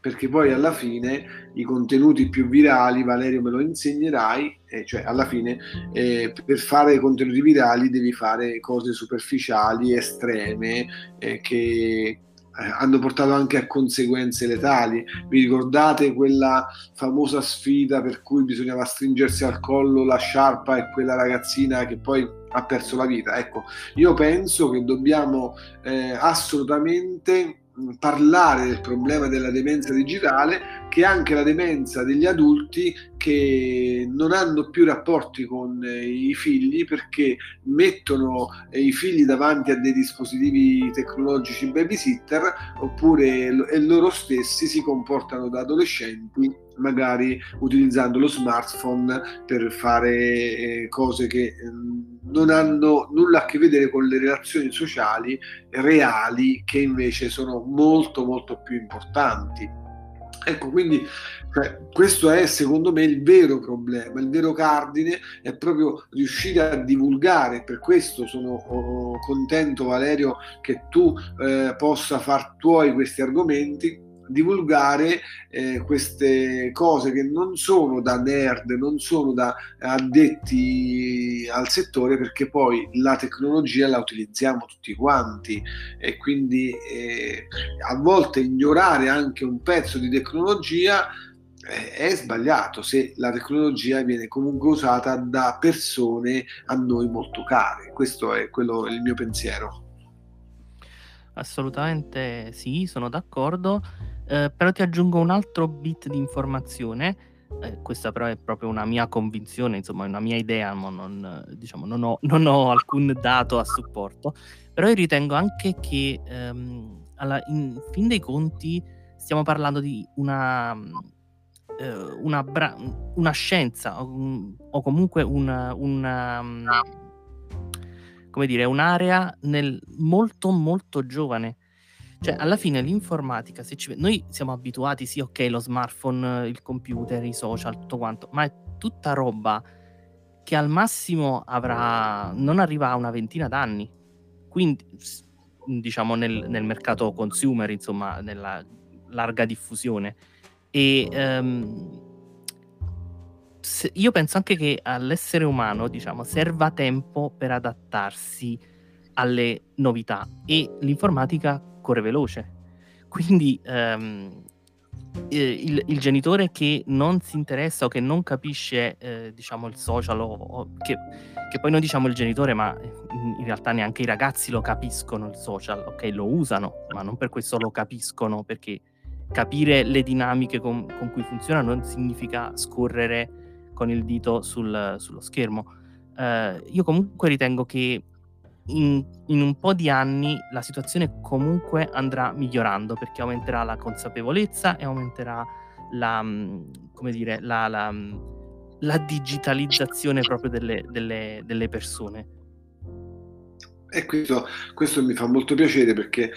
Perché poi alla fine i contenuti più virali, Valerio me lo insegnerai, eh, cioè alla fine eh, per fare contenuti virali devi fare cose superficiali, estreme, eh, che hanno portato anche a conseguenze letali. Vi ricordate quella famosa sfida per cui bisognava stringersi al collo la sciarpa e quella ragazzina che poi ha perso la vita? Ecco, io penso che dobbiamo eh, assolutamente parlare del problema della demenza digitale che anche la demenza degli adulti che non hanno più rapporti con eh, i figli perché mettono eh, i figli davanti a dei dispositivi tecnologici babysitter oppure loro stessi si comportano da adolescenti magari utilizzando lo smartphone per fare eh, cose che non hanno nulla a che vedere con le relazioni sociali reali che invece sono molto molto più importanti. Ecco, quindi cioè, questo è secondo me il vero problema, il vero cardine è proprio riuscire a divulgare, per questo sono oh, contento Valerio che tu eh, possa far tuoi questi argomenti divulgare eh, queste cose che non sono da nerd, non sono da addetti al settore, perché poi la tecnologia la utilizziamo tutti quanti. E quindi eh, a volte ignorare anche un pezzo di tecnologia è sbagliato se la tecnologia viene comunque usata da persone a noi molto care. Questo è quello, il mio pensiero. Assolutamente sì, sono d'accordo. Eh, però ti aggiungo un altro bit di informazione. Eh, questa però è proprio una mia convinzione, insomma, una mia idea, ma non, diciamo, non, ho, non ho alcun dato a supporto. Però io ritengo anche che ehm, alla, in fin dei conti stiamo parlando di una, una, bra- una scienza o, o comunque una, una, come dire, un'area nel, molto molto giovane cioè, alla fine l'informatica, se ci... noi siamo abituati, sì, ok, lo smartphone, il computer, i social, tutto quanto, ma è tutta roba che al massimo avrà, non arriva a una ventina d'anni. Quindi, diciamo, nel, nel mercato consumer, insomma, nella larga diffusione. E um, io penso anche che all'essere umano, diciamo, serva tempo per adattarsi alle novità e l'informatica corre veloce. Quindi ehm, il, il, genitore che non si interessa o che non capisce eh, diciamo il social o, o che, che, poi noi diciamo il genitore ma in realtà neanche i ragazzi lo capiscono il social ok lo usano ma non per questo lo capiscono perché capire le dinamiche con, con cui funziona non significa scorrere con il dito sul, sullo schermo uh, io comunque ritengo che in, in, un po' di anni la situazione comunque andrà migliorando perché aumenterà la consapevolezza e aumenterà la, mm, dire, la, la, mm, la digitalizzazione proprio delle, delle, delle persone. E questo, questo, mi fa molto piacere perché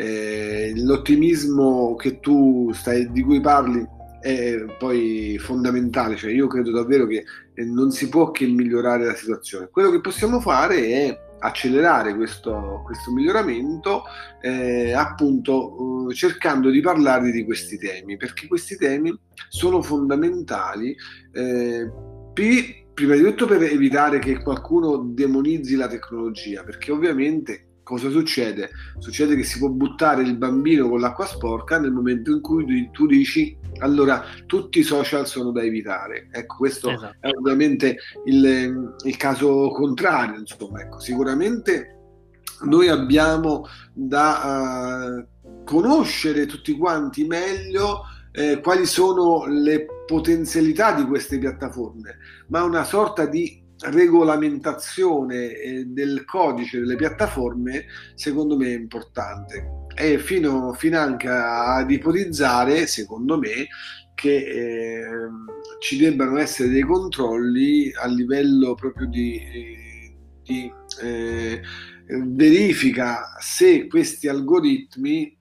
eh, l'ottimismo stai, di cui parli è poi fondamentale, cioè io credo davvero che eh, non si può che migliorare la situazione. Quello che possiamo fare è accelerare questo, questo miglioramento eh, appunto eh, cercando di parlare di questi temi perché questi temi sono fondamentali eh, per, prima di tutto per evitare che qualcuno demonizzi la tecnologia perché ovviamente cosa succede? Succede che si può buttare il bambino con l'acqua sporca nel momento in cui tu dici allora tutti i social sono da evitare. Ecco, questo esatto. è ovviamente il, il, caso contrario. Insomma, ecco, sicuramente noi abbiamo da uh, conoscere tutti quanti meglio eh, quali sono le potenzialità di queste piattaforme, ma una sorta di regolamentazione eh, del codice delle piattaforme secondo me è importante. E fino, fino anche ad ipotizzare secondo me che eh, ci debbano essere dei controlli a livello proprio di, di eh, verifica se questi algoritmi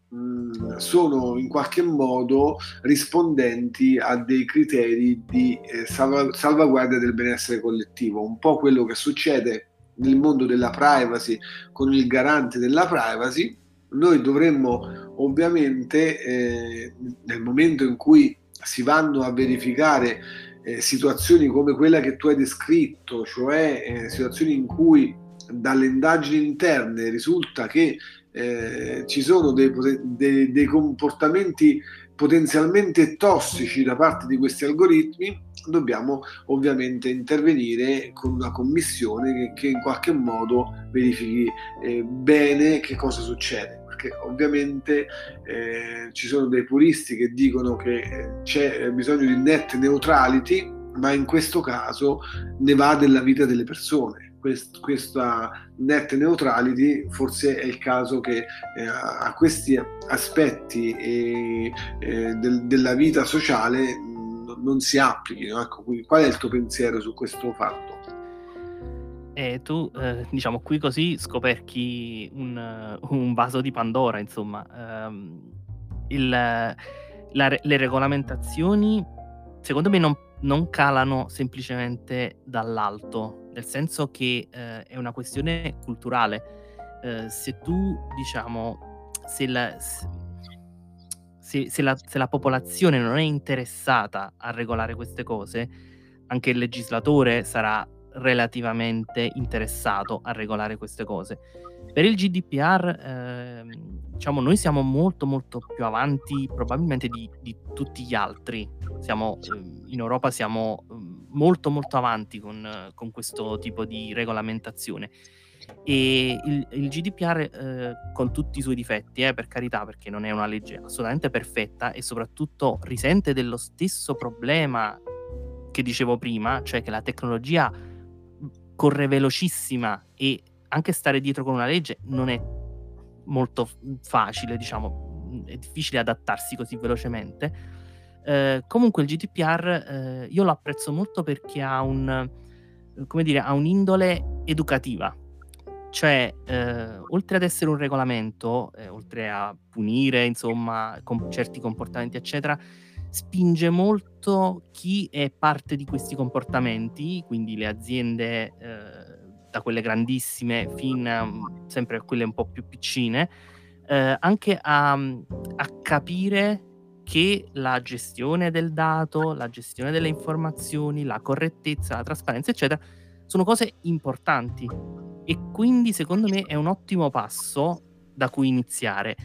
sono in qualche modo rispondenti a dei criteri di eh, salv- salvaguardia del benessere collettivo, un po' quello che succede nel mondo della privacy con il garante della privacy. Noi dovremmo ovviamente eh, nel momento in cui si vanno a verificare eh, situazioni come quella che tu hai descritto, cioè eh, situazioni in cui dalle indagini interne risulta che eh, ci sono dei, dei, dei, comportamenti potenzialmente tossici da parte di questi algoritmi, dobbiamo ovviamente intervenire con una commissione che, che in qualche modo verifichi eh, bene che cosa succede. perché ovviamente eh, ci sono dei puristi che dicono che eh, c'è bisogno di net neutrality, ma in questo caso ne va della vita delle persone. Quest, questa net neutrality forse è il caso che eh, a questi aspetti eh, del, della vita sociale mh, non si applichino. Ecco, qual è il tuo pensiero su questo fatto? E tu, eh, diciamo, qui così scoperchi un, un vaso di Pandora, insomma. Um, il, la, le regolamentazioni, secondo me, non, non, calano semplicemente dall'alto, nel senso che eh, è una questione culturale. Eh, se tu, diciamo, se la, se, se, la, se la popolazione non è interessata a regolare queste cose, anche il legislatore sarà relativamente interessato a regolare queste cose. Per il GDPR, eh, diciamo, noi siamo molto molto più avanti probabilmente di, di tutti gli altri. Siamo, ehm, in Europa siamo ehm, molto molto avanti con, con questo tipo di regolamentazione. E il, il GDPR, eh, con tutti i suoi difetti, eh, per carità, perché non è una legge assolutamente perfetta e soprattutto risente dello stesso problema che dicevo prima, cioè che la tecnologia corre velocissima e anche stare dietro con una legge non è molto facile, diciamo, è difficile adattarsi così velocemente. Eh, comunque il GDPR eh, io lo apprezzo molto perché ha un, come dire, ha un'indole educativa. Cioè, eh, oltre ad essere un regolamento, eh, oltre a punire, insomma, com- certi comportamenti, eccetera, spinge molto chi è parte di questi comportamenti, quindi le aziende eh, da quelle grandissime fino sempre a quelle un po' più piccine, eh, anche a, a capire che la gestione del dato, la gestione delle informazioni, la correttezza, la trasparenza, eccetera, sono cose importanti e quindi secondo me è un ottimo passo da cui iniziare.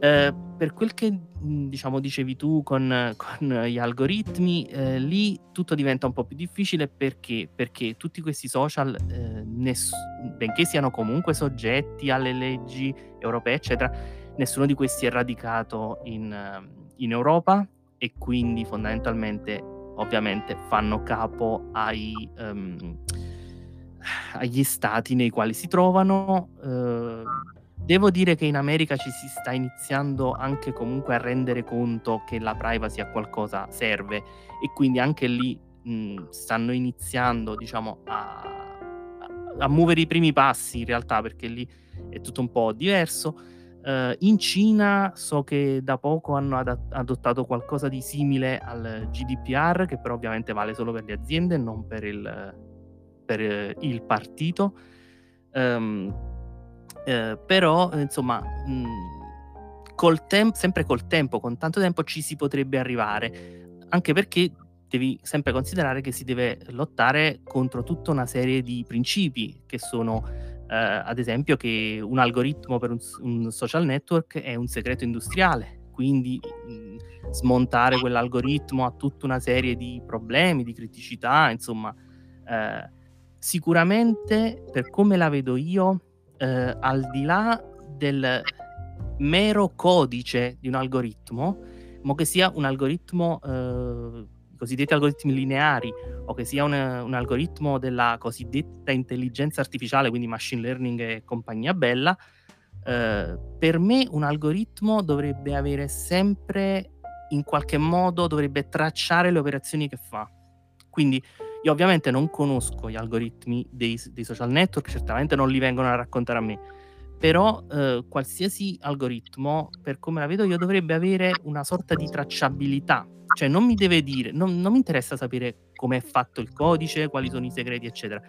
Eh, per quel che diciamo dicevi tu con, con gli algoritmi, eh, lì tutto diventa un po' più difficile perché, perché tutti questi social, eh, ness- benché siano comunque soggetti alle leggi europee, eccetera, nessuno di questi è radicato in, in Europa e quindi fondamentalmente, ovviamente, fanno capo ai, um, agli stati nei quali si trovano. Uh, Devo dire che in America ci si sta iniziando anche comunque a rendere conto che la privacy a qualcosa serve e quindi anche lì mh, stanno iniziando, diciamo, a, a, muovere i primi passi in realtà perché lì è tutto un po' diverso. Uh, in Cina so che da poco hanno ad- adottato qualcosa di simile al GDPR, che però ovviamente vale solo per le aziende, non per il, per il partito. Um, eh, però, insomma, mh, col tem- sempre col tempo, con tanto tempo ci si potrebbe arrivare, anche perché devi sempre considerare che si deve lottare contro tutta una serie di principi che sono, eh, ad esempio, che un algoritmo per un, un, social network è un segreto industriale, quindi mh, smontare quell'algoritmo ha tutta una serie di problemi, di criticità, insomma, eh, sicuramente per come la vedo io, eh, al di là del mero codice di un algoritmo, ma che sia un algoritmo, eh, cosiddetti algoritmi lineari, o che sia un, un, algoritmo della cosiddetta intelligenza artificiale, quindi machine learning e compagnia bella, eh, per me un algoritmo dovrebbe avere sempre, in qualche modo, dovrebbe tracciare le operazioni che fa. Quindi io ovviamente non conosco gli algoritmi dei, dei social network, certamente non li vengono a raccontare a me, però eh, qualsiasi algoritmo, per come la vedo io, dovrebbe avere una sorta di tracciabilità. Cioè non mi deve dire, non, non mi interessa sapere come è fatto il codice, quali sono i segreti, eccetera,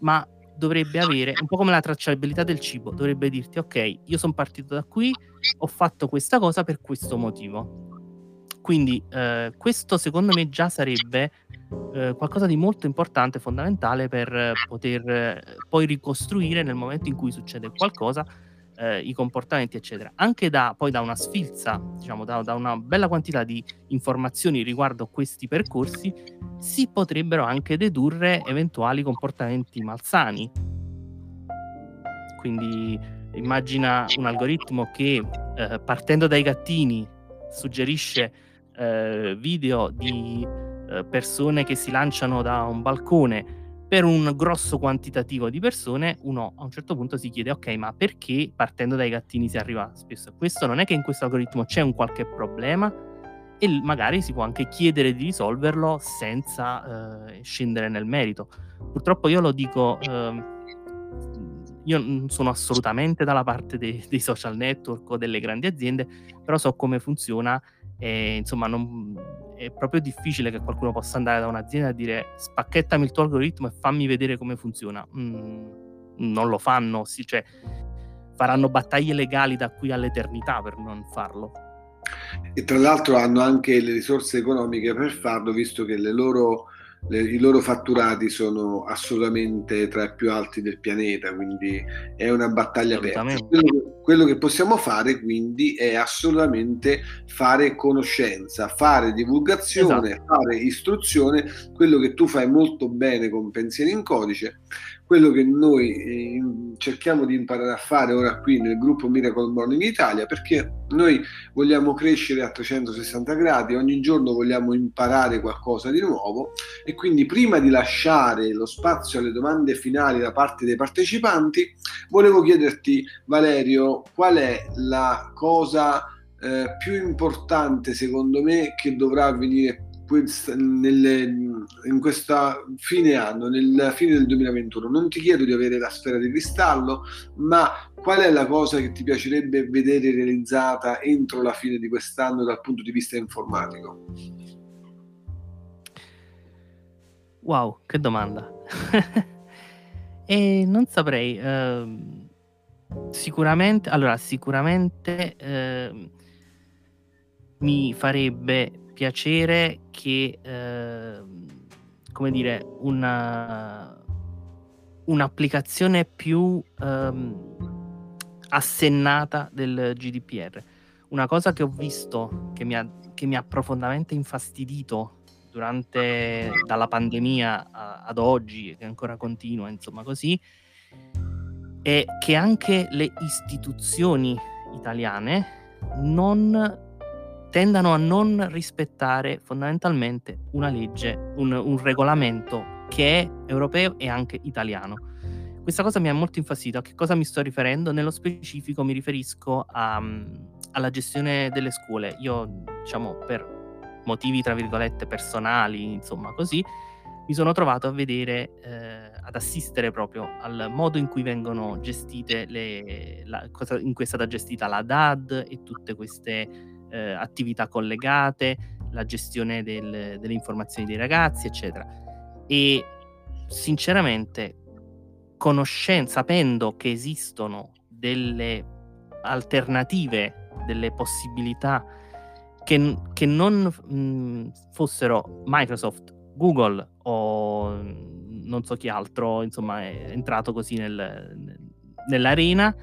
ma dovrebbe avere, un po' come la tracciabilità del cibo, dovrebbe dirti, ok, io sono partito da qui, ho fatto questa cosa per questo motivo. Quindi eh, questo secondo me già sarebbe eh, qualcosa di molto importante, fondamentale per poter eh, poi ricostruire nel momento in cui succede qualcosa eh, i comportamenti, eccetera. Anche da, poi da una sfilza, diciamo, da, da, una bella quantità di informazioni riguardo questi percorsi, si potrebbero anche dedurre eventuali comportamenti malsani. Quindi immagina un algoritmo che eh, partendo dai gattini suggerisce eh, video di eh, persone che si lanciano da un balcone per un grosso quantitativo di persone, uno a un certo punto si chiede, ok, ma perché partendo dai gattini si arriva spesso a questo? Non è che in questo algoritmo c'è un qualche problema? E magari si può anche chiedere di risolverlo senza eh, scendere nel merito. Purtroppo io lo dico, eh, io non sono assolutamente dalla parte dei, dei social network o delle grandi aziende, però so come funziona e insomma non, è proprio difficile che qualcuno possa andare da un'azienda e dire spacchettami il tuo algoritmo e fammi vedere come funziona. Mm, non lo fanno, sì, cioè, faranno battaglie legali da qui all'eternità per non farlo. E tra l'altro hanno anche le risorse economiche per farlo, visto che le loro le, i loro fatturati sono assolutamente tra i più alti del pianeta, quindi è una battaglia aperta. Quello, quello, che possiamo fare quindi è assolutamente fare conoscenza, fare divulgazione, esatto. fare istruzione, quello che tu fai molto bene con pensieri in codice quello che noi eh, cerchiamo di imparare a fare ora qui nel gruppo Miracle Morning Italia, perché noi vogliamo crescere a 360 gradi, ogni giorno vogliamo imparare qualcosa di nuovo e quindi prima di lasciare lo spazio alle domande finali da parte dei partecipanti, volevo chiederti Valerio qual è la cosa eh, più importante secondo me che dovrà avvenire nelle, in questa fine anno, nella fine del 2021, non ti chiedo di avere la sfera di cristallo, ma qual è la cosa che ti piacerebbe vedere realizzata entro la fine di quest'anno dal punto di vista informatico? Wow, che domanda. e non saprei. Uh, sicuramente, allora, sicuramente uh, mi farebbe piacere che, eh, come dire, una, un'applicazione più ehm, assennata del GDPR. Una cosa che ho visto che mi ha, che mi ha profondamente infastidito durante dalla pandemia a, ad oggi, che ancora continua, insomma, così, è che anche le istituzioni italiane non tendano a non rispettare fondamentalmente una legge, un, un regolamento che è europeo e anche italiano. Questa cosa mi ha molto infastidito. A che cosa mi sto riferendo? Nello specifico mi riferisco a, alla gestione delle scuole. Io, diciamo, per motivi, tra virgolette, personali, insomma, così, mi sono trovato a vedere, eh, ad assistere proprio al modo in cui vengono gestite le, la, cosa, in cui è stata gestita la DAD e tutte queste eh, attività collegate, la gestione del, delle informazioni dei ragazzi, eccetera. E sinceramente, conoscenza, sapendo che esistono delle alternative, delle possibilità che, che non mh, fossero Microsoft, Google o non so chi altro, insomma, è entrato così nel, nell'arena.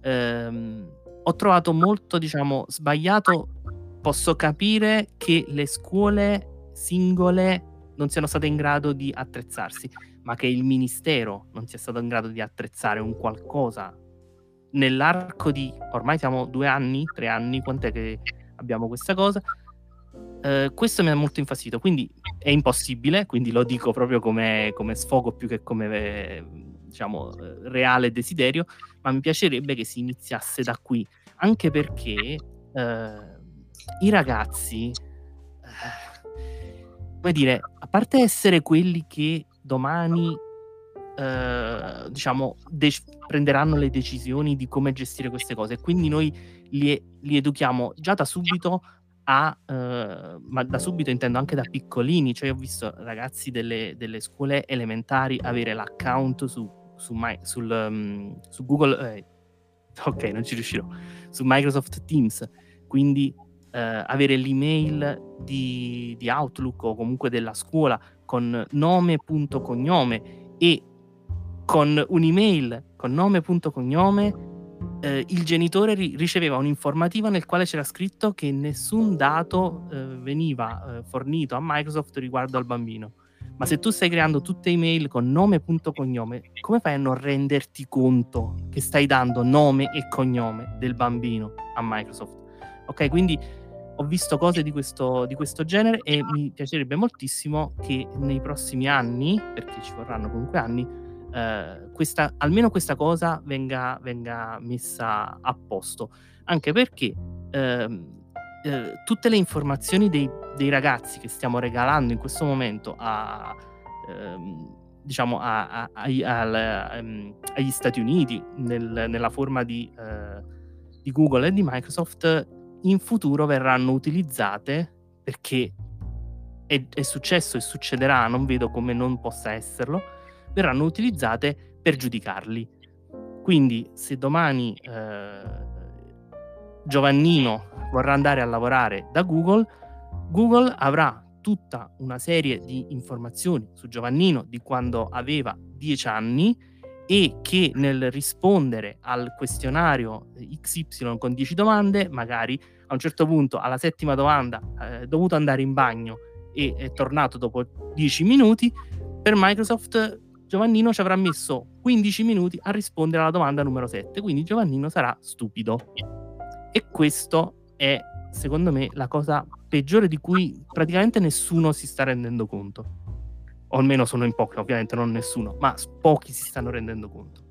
Ehm, ho trovato molto, diciamo, sbagliato. Posso capire che le scuole singole non siano state in grado di attrezzarsi, ma che il ministero non sia stato in grado di attrezzare un qualcosa nell'arco di ormai siamo due anni, tre anni, quant'è che abbiamo questa cosa? Uh, questo mi ha molto infastidito, quindi è impossibile, quindi lo dico proprio come, come sfogo più che come eh, diciamo, reale desiderio, ma mi piacerebbe che si iniziasse da qui, anche perché eh, i ragazzi, eh, come dire, a parte essere quelli che domani eh, diciamo de- prenderanno le decisioni di come gestire queste cose, quindi noi li, li educhiamo già da subito a, uh, ma da subito intendo anche da piccolini, cioè ho visto ragazzi delle, delle scuole elementari avere l'account su su, my, sul, um, su Google, eh, ok, non ci riuscirò, su Microsoft Teams, quindi eh, avere l'email di, di, Outlook o comunque della scuola con nome, punto, cognome e con un'email con nome, punto, cognome eh, il genitore ri- riceveva un'informativa nel quale c'era scritto che nessun dato eh, veniva eh, fornito a Microsoft riguardo al bambino. Ma se tu stai creando tutte email con nome punto cognome, come fai a non renderti conto che stai dando nome e cognome del bambino a Microsoft. Ok, quindi ho visto cose di questo, di questo genere e mi piacerebbe moltissimo che nei prossimi anni, perché ci vorranno comunque anni, eh, questa, almeno questa cosa venga, venga, messa a posto. Anche perché eh, eh, tutte le informazioni dei, dei, ragazzi che stiamo regalando in questo momento a, ehm, diciamo a, a, al, um, agli Stati Uniti nel, nella forma di, uh, di, Google e di Microsoft in futuro verranno utilizzate perché è, è, successo e succederà, non vedo come non possa esserlo, verranno utilizzate per giudicarli. Quindi se domani uh, Giovannino vorrà andare a lavorare da Google, Google avrà tutta una serie di informazioni su Giovannino di quando aveva 10 anni e che nel rispondere al questionario XY con 10 domande, magari a un certo punto alla settima domanda eh, è dovuto andare in bagno e è tornato dopo 10 minuti, per Microsoft Giovannino ci avrà messo 15 minuti a rispondere alla domanda numero 7, quindi Giovannino sarà stupido. E questo è, secondo me, la cosa peggiore di cui praticamente nessuno si sta rendendo conto. O almeno sono in pochi, ovviamente non nessuno, ma pochi si stanno rendendo conto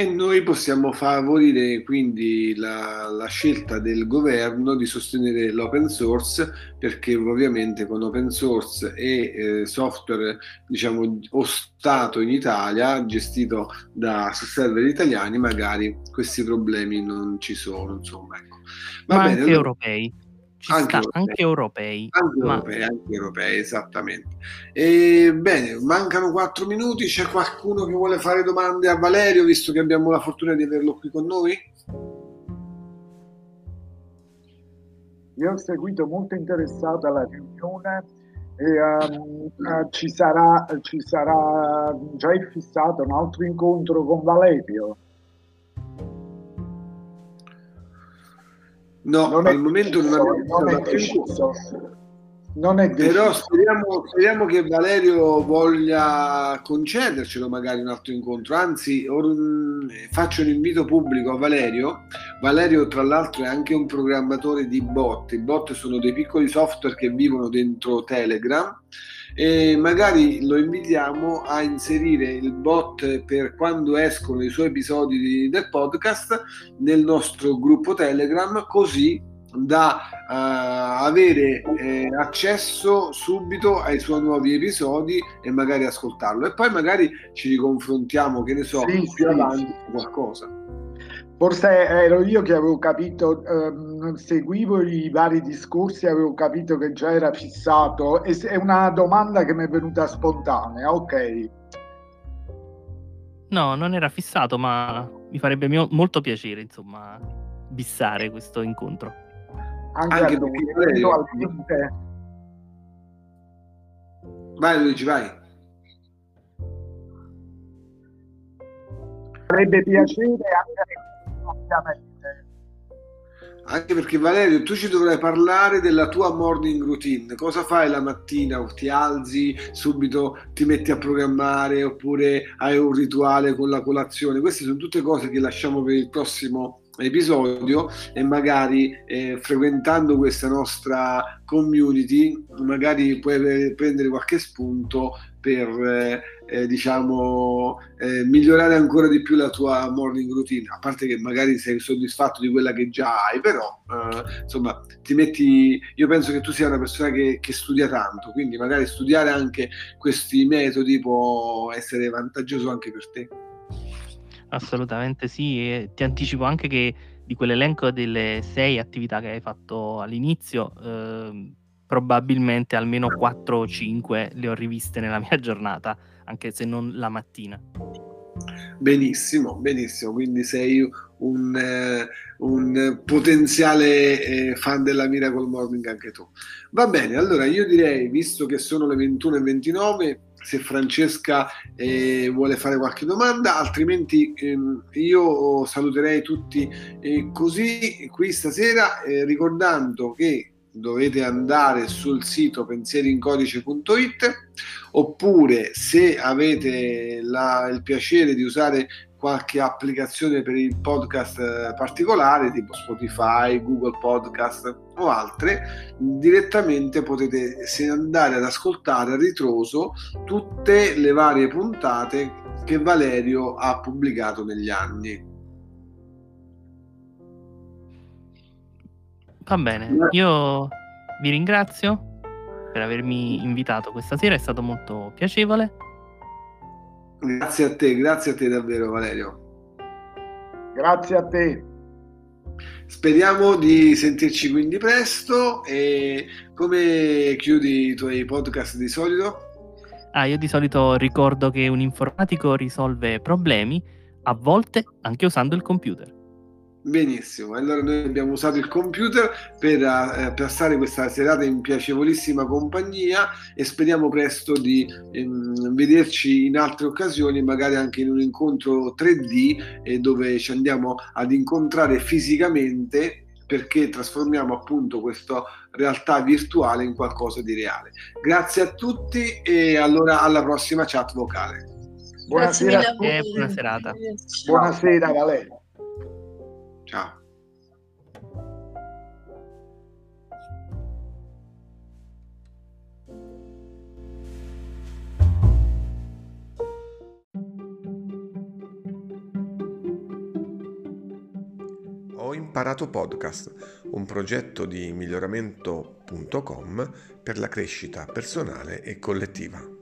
e noi possiamo favorire quindi la, la, scelta del governo di sostenere l'open source perché ovviamente con open source e eh, software diciamo o stato in Italia gestito da server italiani magari questi problemi non ci sono insomma ecco. Va Ma bene, anche allora... europei ci anche, sta, europei. anche europei. Anche, ma... europei, anche europei, esattamente. E, bene, mancano quattro minuti. C'è qualcuno che vuole fare domande a Valerio, visto che abbiamo la fortuna di averlo qui con noi? Io ho seguito molto interessata la riunione e um, uh, ci, sarà, ci sarà già fissato un altro incontro con Valerio. No, non al momento non abbiamo non è deciso. Non è deciso. Però speriamo, speriamo, che Valerio voglia concedercelo magari un altro incontro. Anzi, or, faccio un invito pubblico a Valerio. Valerio, tra l'altro, è anche un programmatore di bot. I bot sono dei piccoli software che vivono dentro Telegram e magari lo invitiamo a inserire il bot per quando escono i suoi episodi del podcast nel nostro gruppo Telegram così da uh, avere eh, accesso subito ai suoi nuovi episodi e magari ascoltarlo e poi magari ci riconfrontiamo che ne so sì, più avanti sì. qualcosa Forse ero io che avevo capito, ehm, seguivo i vari discorsi, avevo capito che già era fissato. è una domanda che mi è venuta spontanea, ok. No, non era fissato, ma mi farebbe mio, molto piacere, insomma, bissare questo incontro. Anche, Anche perché. Vai Luigi, vai. Farebbe piacere anche ovviamente. Anche perché Valerio, tu ci dovrai parlare della tua morning routine. Cosa fai la mattina? Ti alzi, subito ti metti a programmare oppure hai un rituale con la colazione? Queste sono tutte cose che lasciamo per il prossimo episodio e magari eh, frequentando questa nostra community magari puoi prendere qualche spunto per eh, eh, diciamo eh, migliorare ancora di più la tua morning routine a parte che magari sei soddisfatto di quella che già hai però eh, insomma ti metti io penso che tu sia una persona che, che studia tanto quindi magari studiare anche questi metodi può essere vantaggioso anche per te. Assolutamente sì, e ti anticipo anche che di quell'elenco delle sei attività che hai fatto all'inizio, eh, probabilmente almeno 4 o 5 le ho riviste nella mia giornata, anche se non la mattina. Benissimo, benissimo, quindi sei un, eh, un potenziale eh, fan della Miracle Morning anche tu. Va bene, allora io direi, visto che sono le 21.29, se Francesca eh, vuole fare qualche domanda, altrimenti ehm, io saluterei tutti eh, così qui stasera, eh, ricordando che dovete andare sul sito pensierincodice.it oppure se avete la, il piacere di usare qualche applicazione per il podcast eh, particolare tipo Spotify, Google Podcast o altre, direttamente potete andare ad ascoltare a ritroso tutte le varie puntate che Valerio ha pubblicato negli anni. Va bene, io vi ringrazio per avermi invitato questa sera, è stato molto piacevole Grazie a te, grazie a te davvero Valerio. Grazie a te. Speriamo di sentirci quindi presto e come chiudi i tuoi podcast di solito? Ah, io di solito ricordo che un informatico risolve problemi, a volte anche usando il computer. Benissimo, allora noi abbiamo usato il computer per eh, passare questa serata in piacevolissima compagnia e speriamo presto di ehm, vederci in altre occasioni, magari anche in un incontro 3D eh, dove ci andiamo ad incontrare fisicamente perché trasformiamo appunto questa realtà virtuale in qualcosa di reale. Grazie a tutti e allora alla prossima chat vocale. Buonasera a tutti. Buona serata. Buonasera Valerio. Ciao. Ho imparato podcast, un progetto di miglioramento.com per la crescita personale e collettiva.